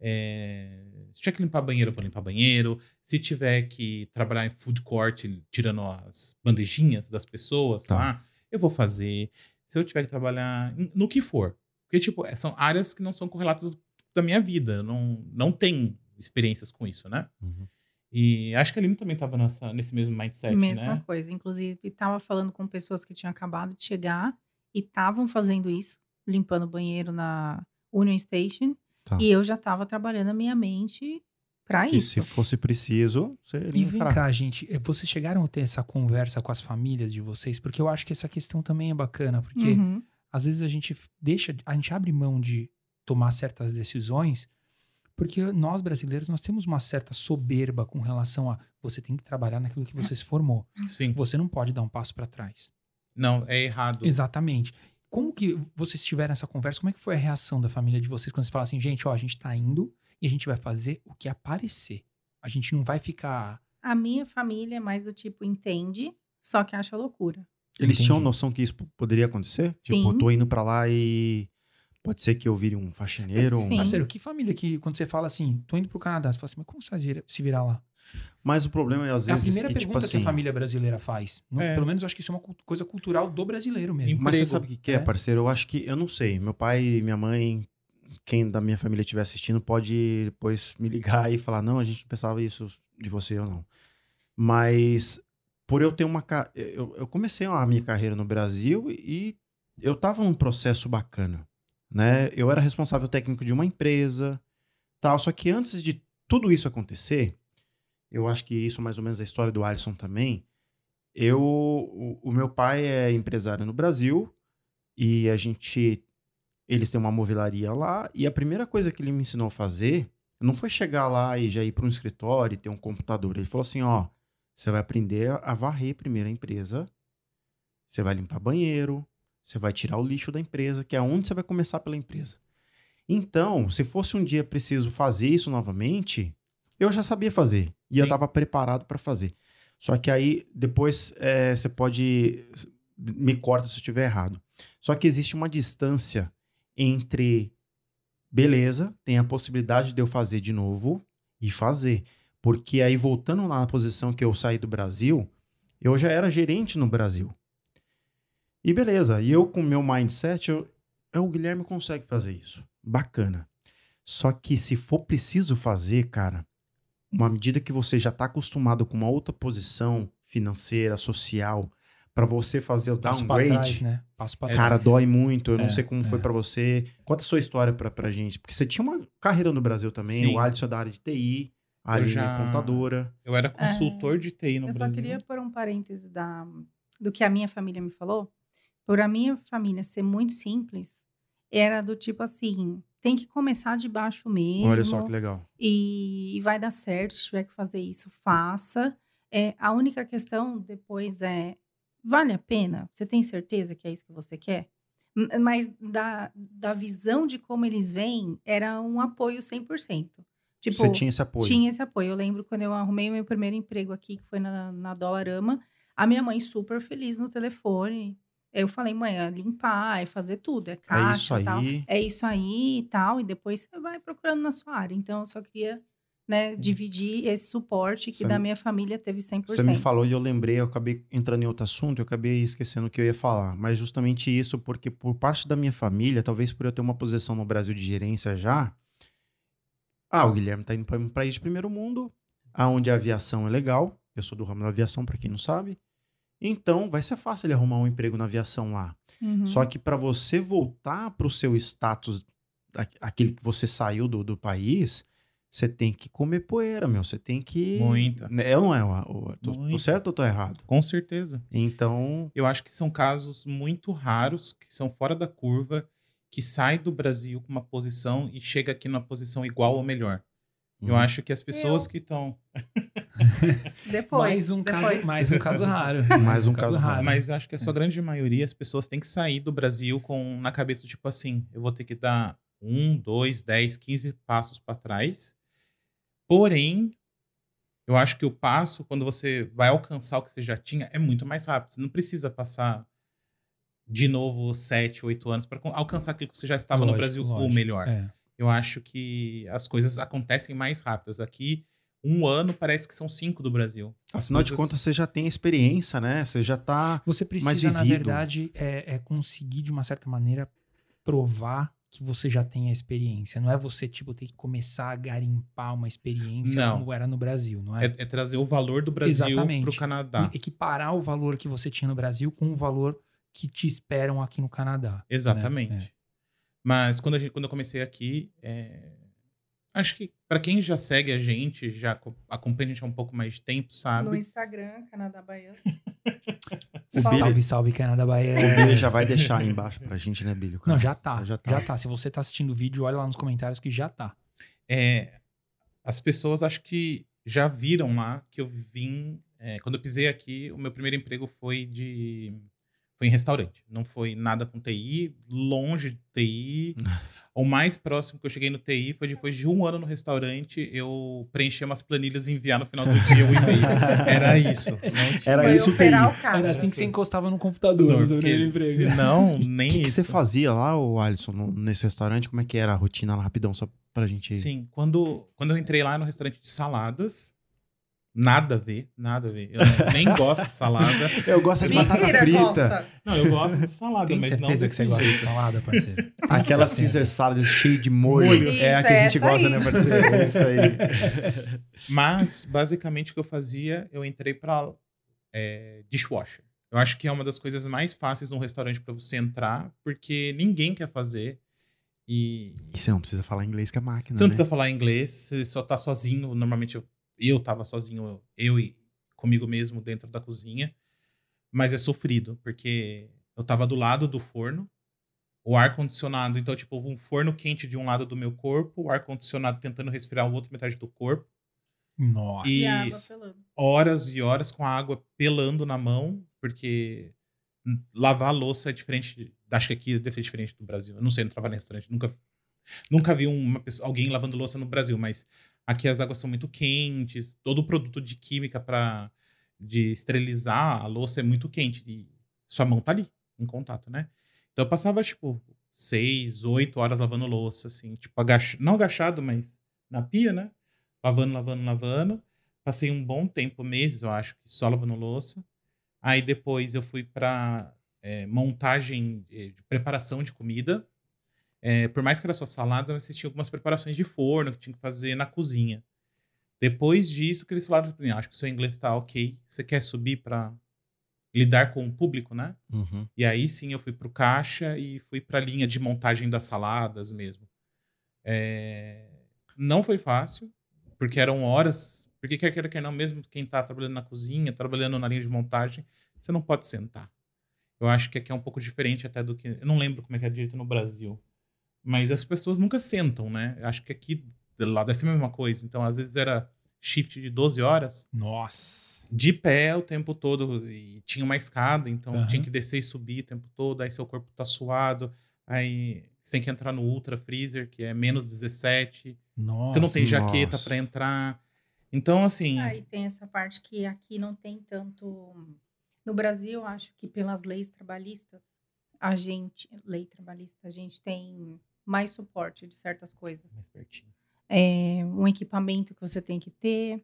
É, se tiver que limpar banheiro, eu vou limpar banheiro. Se tiver que trabalhar em food court, tirando as bandejinhas das pessoas Tá. lá, eu vou fazer. Se eu tiver que trabalhar no que for. Porque, tipo, é- são áreas que não são correlatas da minha vida. Eu não, não tenho experiências com isso, né? Uhum. E acho que a Aline também tava nessa, nesse mesmo mindset, Mesma né? coisa. Inclusive, estava falando com pessoas que tinham acabado de chegar e estavam fazendo isso, limpando o banheiro na Union Station. Tá. E eu já estava trabalhando a minha mente para Que isso. se fosse preciso, E seria vem cá, gente, eh, vocês chegaram a ter essa conversa com as famílias de vocês? Porque eu acho que essa questão também é bacana, porque Uhum. às vezes a gente deixa, a gente abre mão de tomar certas decisões, porque nós brasileiros nós temos uma certa soberba com relação a você tem que trabalhar naquilo que você se formou. Sim. Você não pode dar um passo para trás. Não, é errado. Exatamente. Como que vocês tiveram essa conversa? Como é que foi a reação da família de vocês quando vocês falaram assim, gente, ó, a gente tá indo e a gente vai fazer o que aparecer. A gente não vai ficar A minha família é mais do tipo entende, só que acha loucura. Eles Entendi. tinham noção que isso poderia acontecer? Tipo, Sim. eu tô indo pra lá e pode ser que eu vire um faxineiro. um- Sim. Parceiro, que família que, quando você fala assim, tô indo pro Canadá, você fala assim, mas como você vai se virar lá? Mas o problema é, às É a vezes, primeira que, tipo pergunta assim... que a família brasileira faz. No- É. Pelo menos eu acho que isso é uma coisa cultural do brasileiro mesmo. Mas você emprego. sabe o que, que é, É. parceiro? Eu acho que, eu não sei, meu pai e minha mãe, quem da minha família estiver assistindo, pode depois me ligar e falar, não, a gente não pensava isso de você ou não. Mas por eu ter uma... Eu, eu comecei a minha carreira no Brasil e eu tava num processo bacana, né? Eu era responsável técnico de uma empresa, tal, só que antes de tudo isso acontecer, eu acho que isso mais ou menos é a história do Alisson também, eu, o, o meu pai é empresário no Brasil e a gente, eles têm uma movelaria lá e a primeira coisa que ele me ensinou a fazer não foi chegar lá e já ir para um escritório e ter um computador. Ele falou assim, ó, você vai aprender a varrer primeiro a empresa, você vai limpar banheiro, você vai tirar o lixo da empresa, que é onde você vai começar pela empresa. Então, se fosse um dia preciso fazer isso novamente, eu já sabia fazer e eu Sim. estava preparado para fazer. Só que aí depois é, você pode me corta se eu estiver errado. Só que existe uma distância entre beleza, tem a possibilidade de eu fazer de novo e fazer. Porque aí, voltando lá na posição que eu saí do Brasil, eu já era gerente no Brasil. E beleza, e eu com o meu mindset, eu, eu, o Guilherme consegue fazer isso. Bacana. Só que se for preciso fazer, cara, uma medida que você já está acostumado com uma outra posição financeira, social, para você fazer o Passo pra downgrade, trás, né? Passo pra Cara, trás. dói muito. Eu não É, sei como foi é. pra você. Conta a sua história pra, pra gente. Porque você tinha uma carreira no Brasil também. Sim. O Alisson é da área de TI. A Eu Aline já- é contadora. Eu era consultor de TI no eu Brasil. só queria pôr um parêntese da, do que a minha família me falou. Por a minha família ser muito simples, era do tipo assim: tem que começar de baixo mesmo. Olha só que legal. e, vai dar certo. Se tiver que fazer isso, faça. É, a única questão depois é: vale a pena? Você tem certeza que é isso que você quer? Mas da, da visão de como eles veem, era um apoio 100%. Tipo, você tinha esse apoio. tinha esse apoio. Eu lembro quando eu arrumei meu primeiro emprego aqui, que foi na, na Dolarama, a minha mãe super feliz no telefone. Eu falei, mãe, é limpar, é fazer tudo, é É caixa isso e tal. aí. É isso aí e tal. E depois você vai procurando na sua área. Então, eu só queria né, dividir esse suporte que Você da minha família teve 100%. Você me falou e eu lembrei, eu acabei entrando em outro assunto, eu acabei esquecendo o que eu ia falar. Mas justamente isso, porque por parte da minha família, talvez por eu ter uma posição no Brasil de gerência já, ah, o Guilherme tá indo para um país de primeiro mundo, aonde a aviação é legal. Eu sou do ramo da aviação, para quem não sabe. Então, vai ser fácil ele arrumar um emprego na aviação lá. Uhum. Só que para você voltar para o seu status, aquele que você saiu do, do país, você tem que comer poeira, meu. Você tem que. Muita. Né, Eu não é? o- o- Tô, tô certo ou tô errado? Com certeza. Então, Eu acho que são casos muito raros, que são fora da curva, que sai do Brasil com uma posição e chega aqui numa posição igual ou melhor. Eu Uhum. acho que as pessoas que estão. Depois. mais, um depois. caso, mais um caso raro. Mais um caso raro. Mas acho que a sua grande maioria, as pessoas têm que sair do Brasil com na cabeça, tipo assim, eu vou ter que dar um, dois, dez, quinze passos para trás. Porém, eu acho que o passo, quando você vai alcançar o que você já tinha, é muito mais rápido. Você não precisa passar de novo sete, oito anos para alcançar aquilo que você já estava no Lógico, Brasil ou lógico. melhor. É. eu acho que as coisas acontecem mais rápidas. Aqui, um ano parece que são cinco do Brasil. As Afinal de coisas- contas, você já tem experiência, né? Você já tá. Você mais precisa, na verdade, é, é conseguir, de uma certa maneira, provar que você já tem a experiência. Não é você, tipo, ter que começar a garimpar uma experiência Não. como era no Brasil, não é? É, é trazer o valor do Brasil para o Canadá. Equiparar o valor que você tinha no Brasil com o valor que te esperam aqui no Canadá. Exatamente. né? Mas quando, a gente- quando eu comecei aqui, é, acho que para quem já segue a gente, já co- acompanha a gente há um pouco mais de tempo, No sabe? Instagram, Canadá Baiano. Salve, salve, Canadá Bahia. O Billy já vai deixar aí embaixo pra gente, né, Billy? Não, já tá, Já já tá. tá. Se você tá assistindo o vídeo, olha lá nos comentários que já tá. É, as pessoas acho que já viram lá que eu vim. é, quando eu pisei aqui, o meu primeiro emprego foi de. Foi em restaurante. Não foi nada com TI, longe de TI. o mais próximo que eu cheguei no TI foi depois de um ano no restaurante, eu preencher umas planilhas e enviar no final do dia o e-mail. Era isso. Não Era Foi isso, TI. o caixa. Era assim que você encostava no computador, seu porque primeiro emprego. senão, O nem que, que isso. você fazia lá, o Alisson, no- nesse restaurante? Como é que era a rotina lá, rapidão, só pra gente. Sim, quando, quando eu entrei lá no restaurante de saladas, nada a ver, nada a ver. Eu nem gosto de salada. Eu gosto de batata Mentira, frita. Costa. Não, eu gosto de salada, Tem mas não certeza que você gosta de salada, parceiro? Aquela certeza. Caesar salad cheia de molho. Molho. É a que a é gente gosta, aí. né, parceiro? É isso aí. Mas, basicamente, o que eu fazia, eu entrei pra é, dishwasher. Eu acho que é uma das coisas mais fáceis num restaurante pra você entrar, porque ninguém quer fazer. E E você não precisa falar inglês com a máquina, você não né? precisa falar inglês, você só tá sozinho. Normalmente eu, eu tava sozinho, eu e comigo mesmo dentro da cozinha. Mas é sofrido, porque eu tava do lado do forno, o ar-condicionado, então, tipo, um forno quente de um lado do meu corpo, o ar-condicionado tentando resfriar a outra metade do corpo. Nossa. E- E horas e horas com a água pelando na mão, porque lavar a louça é diferente. de- Acho que aqui deve ser diferente do Brasil. Eu não sei, eu não trabalho em restaurante. Nunca, nunca vi uma pessoa, alguém lavando louça no Brasil, mas aqui as águas são muito quentes, todo o produto de química para de esterilizar a louça é muito quente. E sua mão tá ali, em contato, né? Então eu passava, tipo, seis, oito horas lavando louça, assim, tipo, agach... não agachado, mas na pia, né? Lavando, lavando, lavando. Passei um bom tempo, meses, eu acho, só lavando louça. Aí depois eu fui para montagem, eh, de preparação de comida. Eh, por mais que era só salada, mas você tinha algumas preparações de forno que tinha que fazer na cozinha. Depois disso, que eles falaram pra mim, acho que o seu inglês tá ok, você quer subir para lidar com o público, né? Uhum. E aí sim eu fui pro caixa e fui pra linha de montagem das saladas mesmo. É, Não foi fácil, porque eram horas. Porque quer queira, quer não, mesmo quem tá trabalhando na cozinha, trabalhando na linha de montagem, você não pode sentar. Eu acho que aqui é um pouco diferente até do que. Eu não lembro como é que é direito no Brasil. Mas as pessoas nunca sentam, né? Acho que aqui lá deve ser a mesma coisa. Então, às vezes era shift de 12 horas Nossa. de pé o tempo todo e tinha uma escada, então Aham. tinha que descer e subir o tempo todo, aí seu corpo tá suado, aí você tem que entrar no ultra freezer, que é menos 17, Nossa. você não tem jaqueta para entrar. Então assim, Aí tem essa parte que aqui não tem tanto. No Brasil, acho que pelas leis trabalhistas, a gente, lei trabalhista, a gente tem mais suporte de certas coisas. mais pertinho. É, um equipamento que você tem que ter,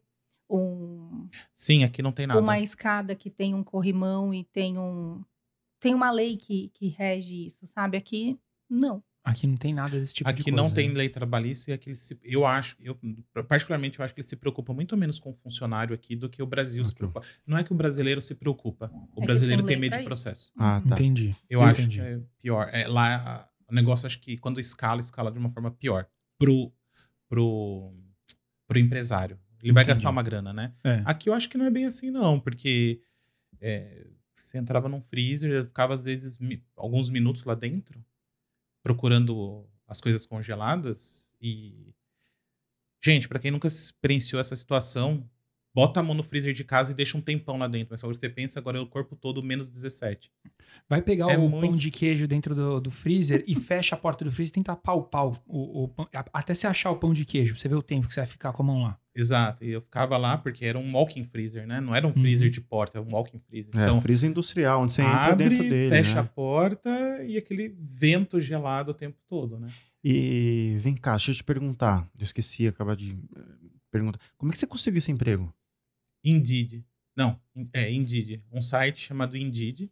um, Sim, aqui não tem nada. uma escada que tem um corrimão e tem um. Tem uma lei que, que rege isso, sabe? Aqui, não. Aqui não tem nada desse tipo de Aqui coisa. não tem né? lei trabalhista e aqui se- eu acho, eu particularmente eu acho que ele se preocupa muito menos com o funcionário aqui do que o Brasil se Ok. preocupa. Não é que o brasileiro se preocupa, o que brasileiro tem medo de processo. Ah, tá. Entendi. Eu acho entendi. que é pior. É, lá a- o negócio, acho que quando escala, escala de uma forma pior. Pro, pro, pro empresário. Ele vai Entendi. gastar uma grana, né? É. Aqui eu acho que não é bem assim, não, porque é, você entrava num freezer, ficava às vezes mi- alguns minutos lá dentro, procurando as coisas congeladas e. Gente, pra quem nunca experienciou essa situação, bota a mão no freezer de casa e deixa um tempão lá dentro. Mas só que você pensa, agora é o corpo todo menos 17. Vai pegar É o muito- pão de queijo dentro do, do freezer e fecha a porta do freezer e tenta palpar o, o, o pão, a- até você achar o pão de queijo, pra você ver o tempo que você vai ficar com a mão lá. Exato. E eu ficava lá porque era um walking freezer, né? Não era um Uhum. freezer de porta, era um walking freezer. É, então, freezer industrial, onde você entra abre, dentro dele, fecha a né? porta e aquele vento gelado o tempo todo, né? E vem cá, deixa eu te perguntar. Eu esqueci, acabar de eh, perguntar. Como é que você conseguiu esse emprego? Indeed. Não, é Indeed. Um site chamado Indeed.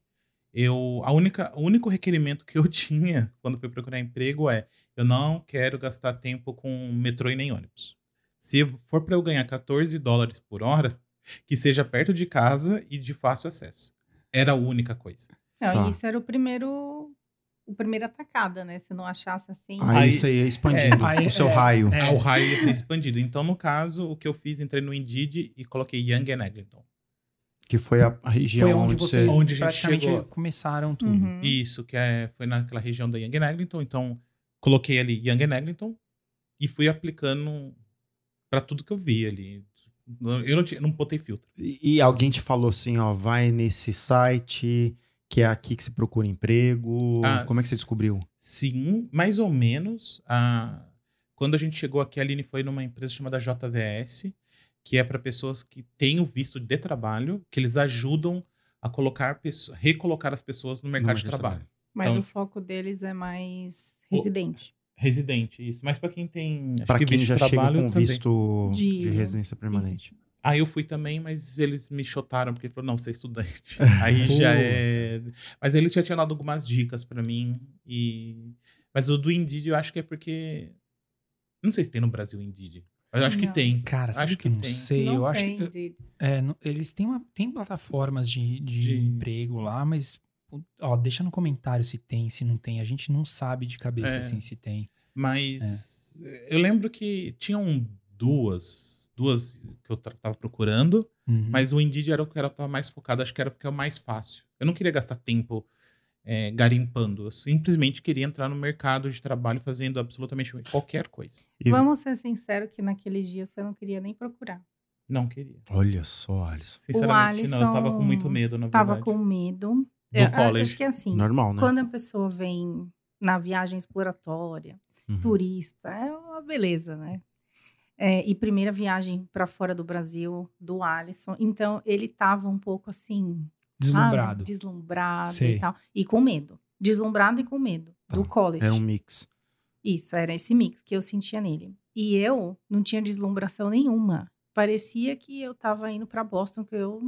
Eu, a única, o único requerimento que eu tinha quando fui procurar emprego é: eu não quero gastar tempo com metrô e nem ônibus. Se for para eu ganhar 14 dólares por hora, que seja perto de casa e de fácil acesso. Era a única coisa. Não, Tá. isso era o primeiro. O primeiro atacada, né? Se não achasse assim. Aí, Aí- isso aí é expandindo é, aí- o seu é, raio. é. O raio ia ser expandido. Então, no caso, o que eu fiz, entrei no Indeed e coloquei Young and Eglinton. Que foi a, a região Foi onde onde vocês você... Onde a gente praticamente chegou. começaram tudo. Uhum. Isso, que é, foi naquela região da Young and Eglinton. Então, coloquei ali Young and Eglinton e fui aplicando para tudo que eu vi ali. Eu não, tinha, não botei filtro. E, e alguém te falou assim, ó, vai nesse site, que é aqui que se procura emprego. Ah, Como é que você descobriu? Sim, mais ou menos. A... Quando a gente chegou aqui, a Aline foi numa empresa chamada JVS, que é para pessoas que têm o visto de trabalho, que eles ajudam a colocar recolocar as pessoas no mercado de de trabalho. Mas Então- o foco deles é mais O- residente. Residente, isso. Mas para quem tem. Pra que quem visto já chega trabalho com também. visto de, De- residência permanente. Aí eu fui também, mas eles me chotaram, porque falaram, não, você é estudante. Aí já é. Mas eles já tinham dado algumas dicas pra mim. E... Mas o do Indeed eu acho que é porque. Não sei se tem no Brasil Indeed. Mas eu acho que Não. tem. Cara, sabe Acho que eu que não tem. sei. não eu acho que. É, eles têm, uma, têm plataformas de, de, De- emprego lá, mas. Ó, deixa no comentário se tem, se não tem. A gente não sabe de cabeça É. assim se tem. Mas eu lembro que tinham duas. Duas que eu tava procurando. Uhum. Mas o Indeed era o que eu tava mais focado. Acho que era porque é o mais fácil. Eu não queria gastar tempo é, garimpando. Eu simplesmente queria entrar no mercado de trabalho fazendo absolutamente qualquer coisa. E- Vamos ser sinceros que naquele dia você não queria nem procurar. Não queria. Olha só, Alisson. Sinceramente, não. Eu tava com Alisson muito medo, na Tava verdade. com medo. Do Eu- college. Acho que é assim. Normal, né? Quando a pessoa vem na viagem exploratória, Uhum. turista, é uma beleza, né? É, e primeira viagem para fora do Brasil do Alisson. Então, ele tava um pouco assim. Deslumbrado. Sabe? Deslumbrado Sei. e tal. E com medo. Deslumbrado e com medo. Tá. Do college. Era um mix. Isso, era esse mix que eu sentia nele. E eu não tinha deslumbração nenhuma. Parecia que eu tava indo para Boston, que eu,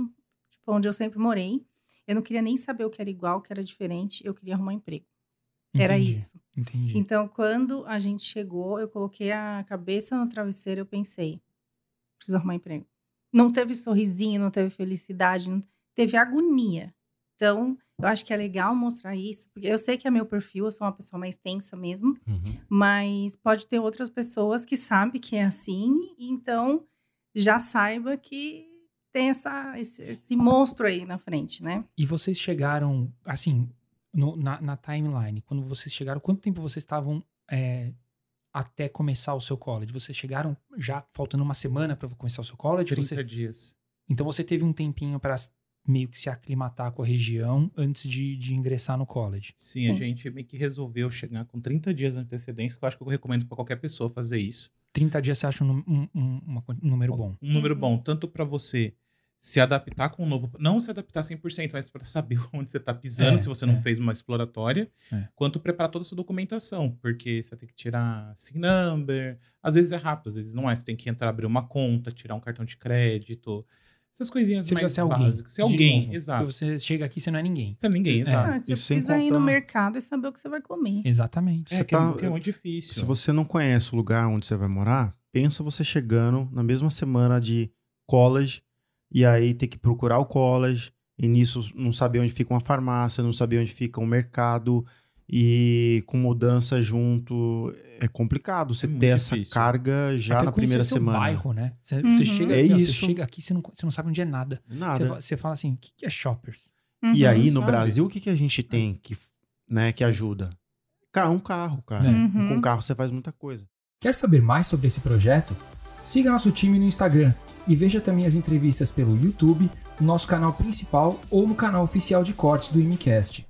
tipo, onde eu sempre morei. Eu não queria nem saber o que era igual, o que era diferente. Eu queria arrumar emprego. Era isso. Entendi. Então, quando a gente chegou, eu coloquei a cabeça no travesseiro, eu pensei, preciso arrumar emprego. Não teve sorrisinho, não teve felicidade, não teve agonia. Então, eu acho que é legal mostrar isso, porque eu sei que é meu perfil, eu sou uma pessoa mais tensa mesmo, Uhum. mas pode ter outras pessoas que sabem que é assim, então já saiba que tem essa, esse, esse monstro aí na frente, né? E vocês chegaram, assim, no- na, na timeline, quando vocês chegaram, quanto tempo vocês estavam é, até começar o seu college? Vocês chegaram já faltando uma semana para começar o seu college? 30 Você- dias. então você teve um tempinho para meio que se aclimatar com a região antes de, de ingressar no college. Sim, a Sim. gente meio que resolveu chegar com 30 dias de antecedência, que eu acho que eu recomendo pra qualquer pessoa fazer isso. 30 dias você acha um, um- um- um número bom? Um número bom, tanto pra você se adaptar com um novo. Não se adaptar 100%, mas pra saber onde você tá pisando, É, se você não é. fez uma exploratória, É. quanto preparar toda a sua documentação, porque você tem que tirar SIG number, às vezes é rápido, às vezes não é. Você tem que entrar, abrir uma conta, tirar um cartão de crédito, essas coisinhas Você mais ser alguém. básicas. Ser alguém, novo. exato. Você chega aqui, você não é ninguém. Você é ninguém, exato. Ah, você e sem precisa ir no contar- mercado e saber o que você vai comer. Exatamente. É, Você que é, tá- que é muito difícil. Se você não conhece o lugar onde você vai morar, pensa você chegando na mesma semana de college e aí ter que procurar o college e nisso não saber onde fica uma farmácia, não saber onde fica um mercado e com mudança junto é complicado você É muito ter essa difícil. carga já Até na primeira seu semana. bairro, né? Você, Uhum. você chega, É não, você isso. chega aqui, você não, você não sabe onde é nada. Você, Nada. fa- você fala assim, o que, é shoppers? E Uhum. aí Você no sabe. Brasil o que, que a gente tem que, né, que ajuda? Um carro, cara. É. Uhum. Com carro você faz muita coisa. Quer saber mais sobre esse projeto? Siga nosso time no Instagram e veja também as entrevistas pelo YouTube, no nosso canal principal ou no canal oficial de cortes do IMCast.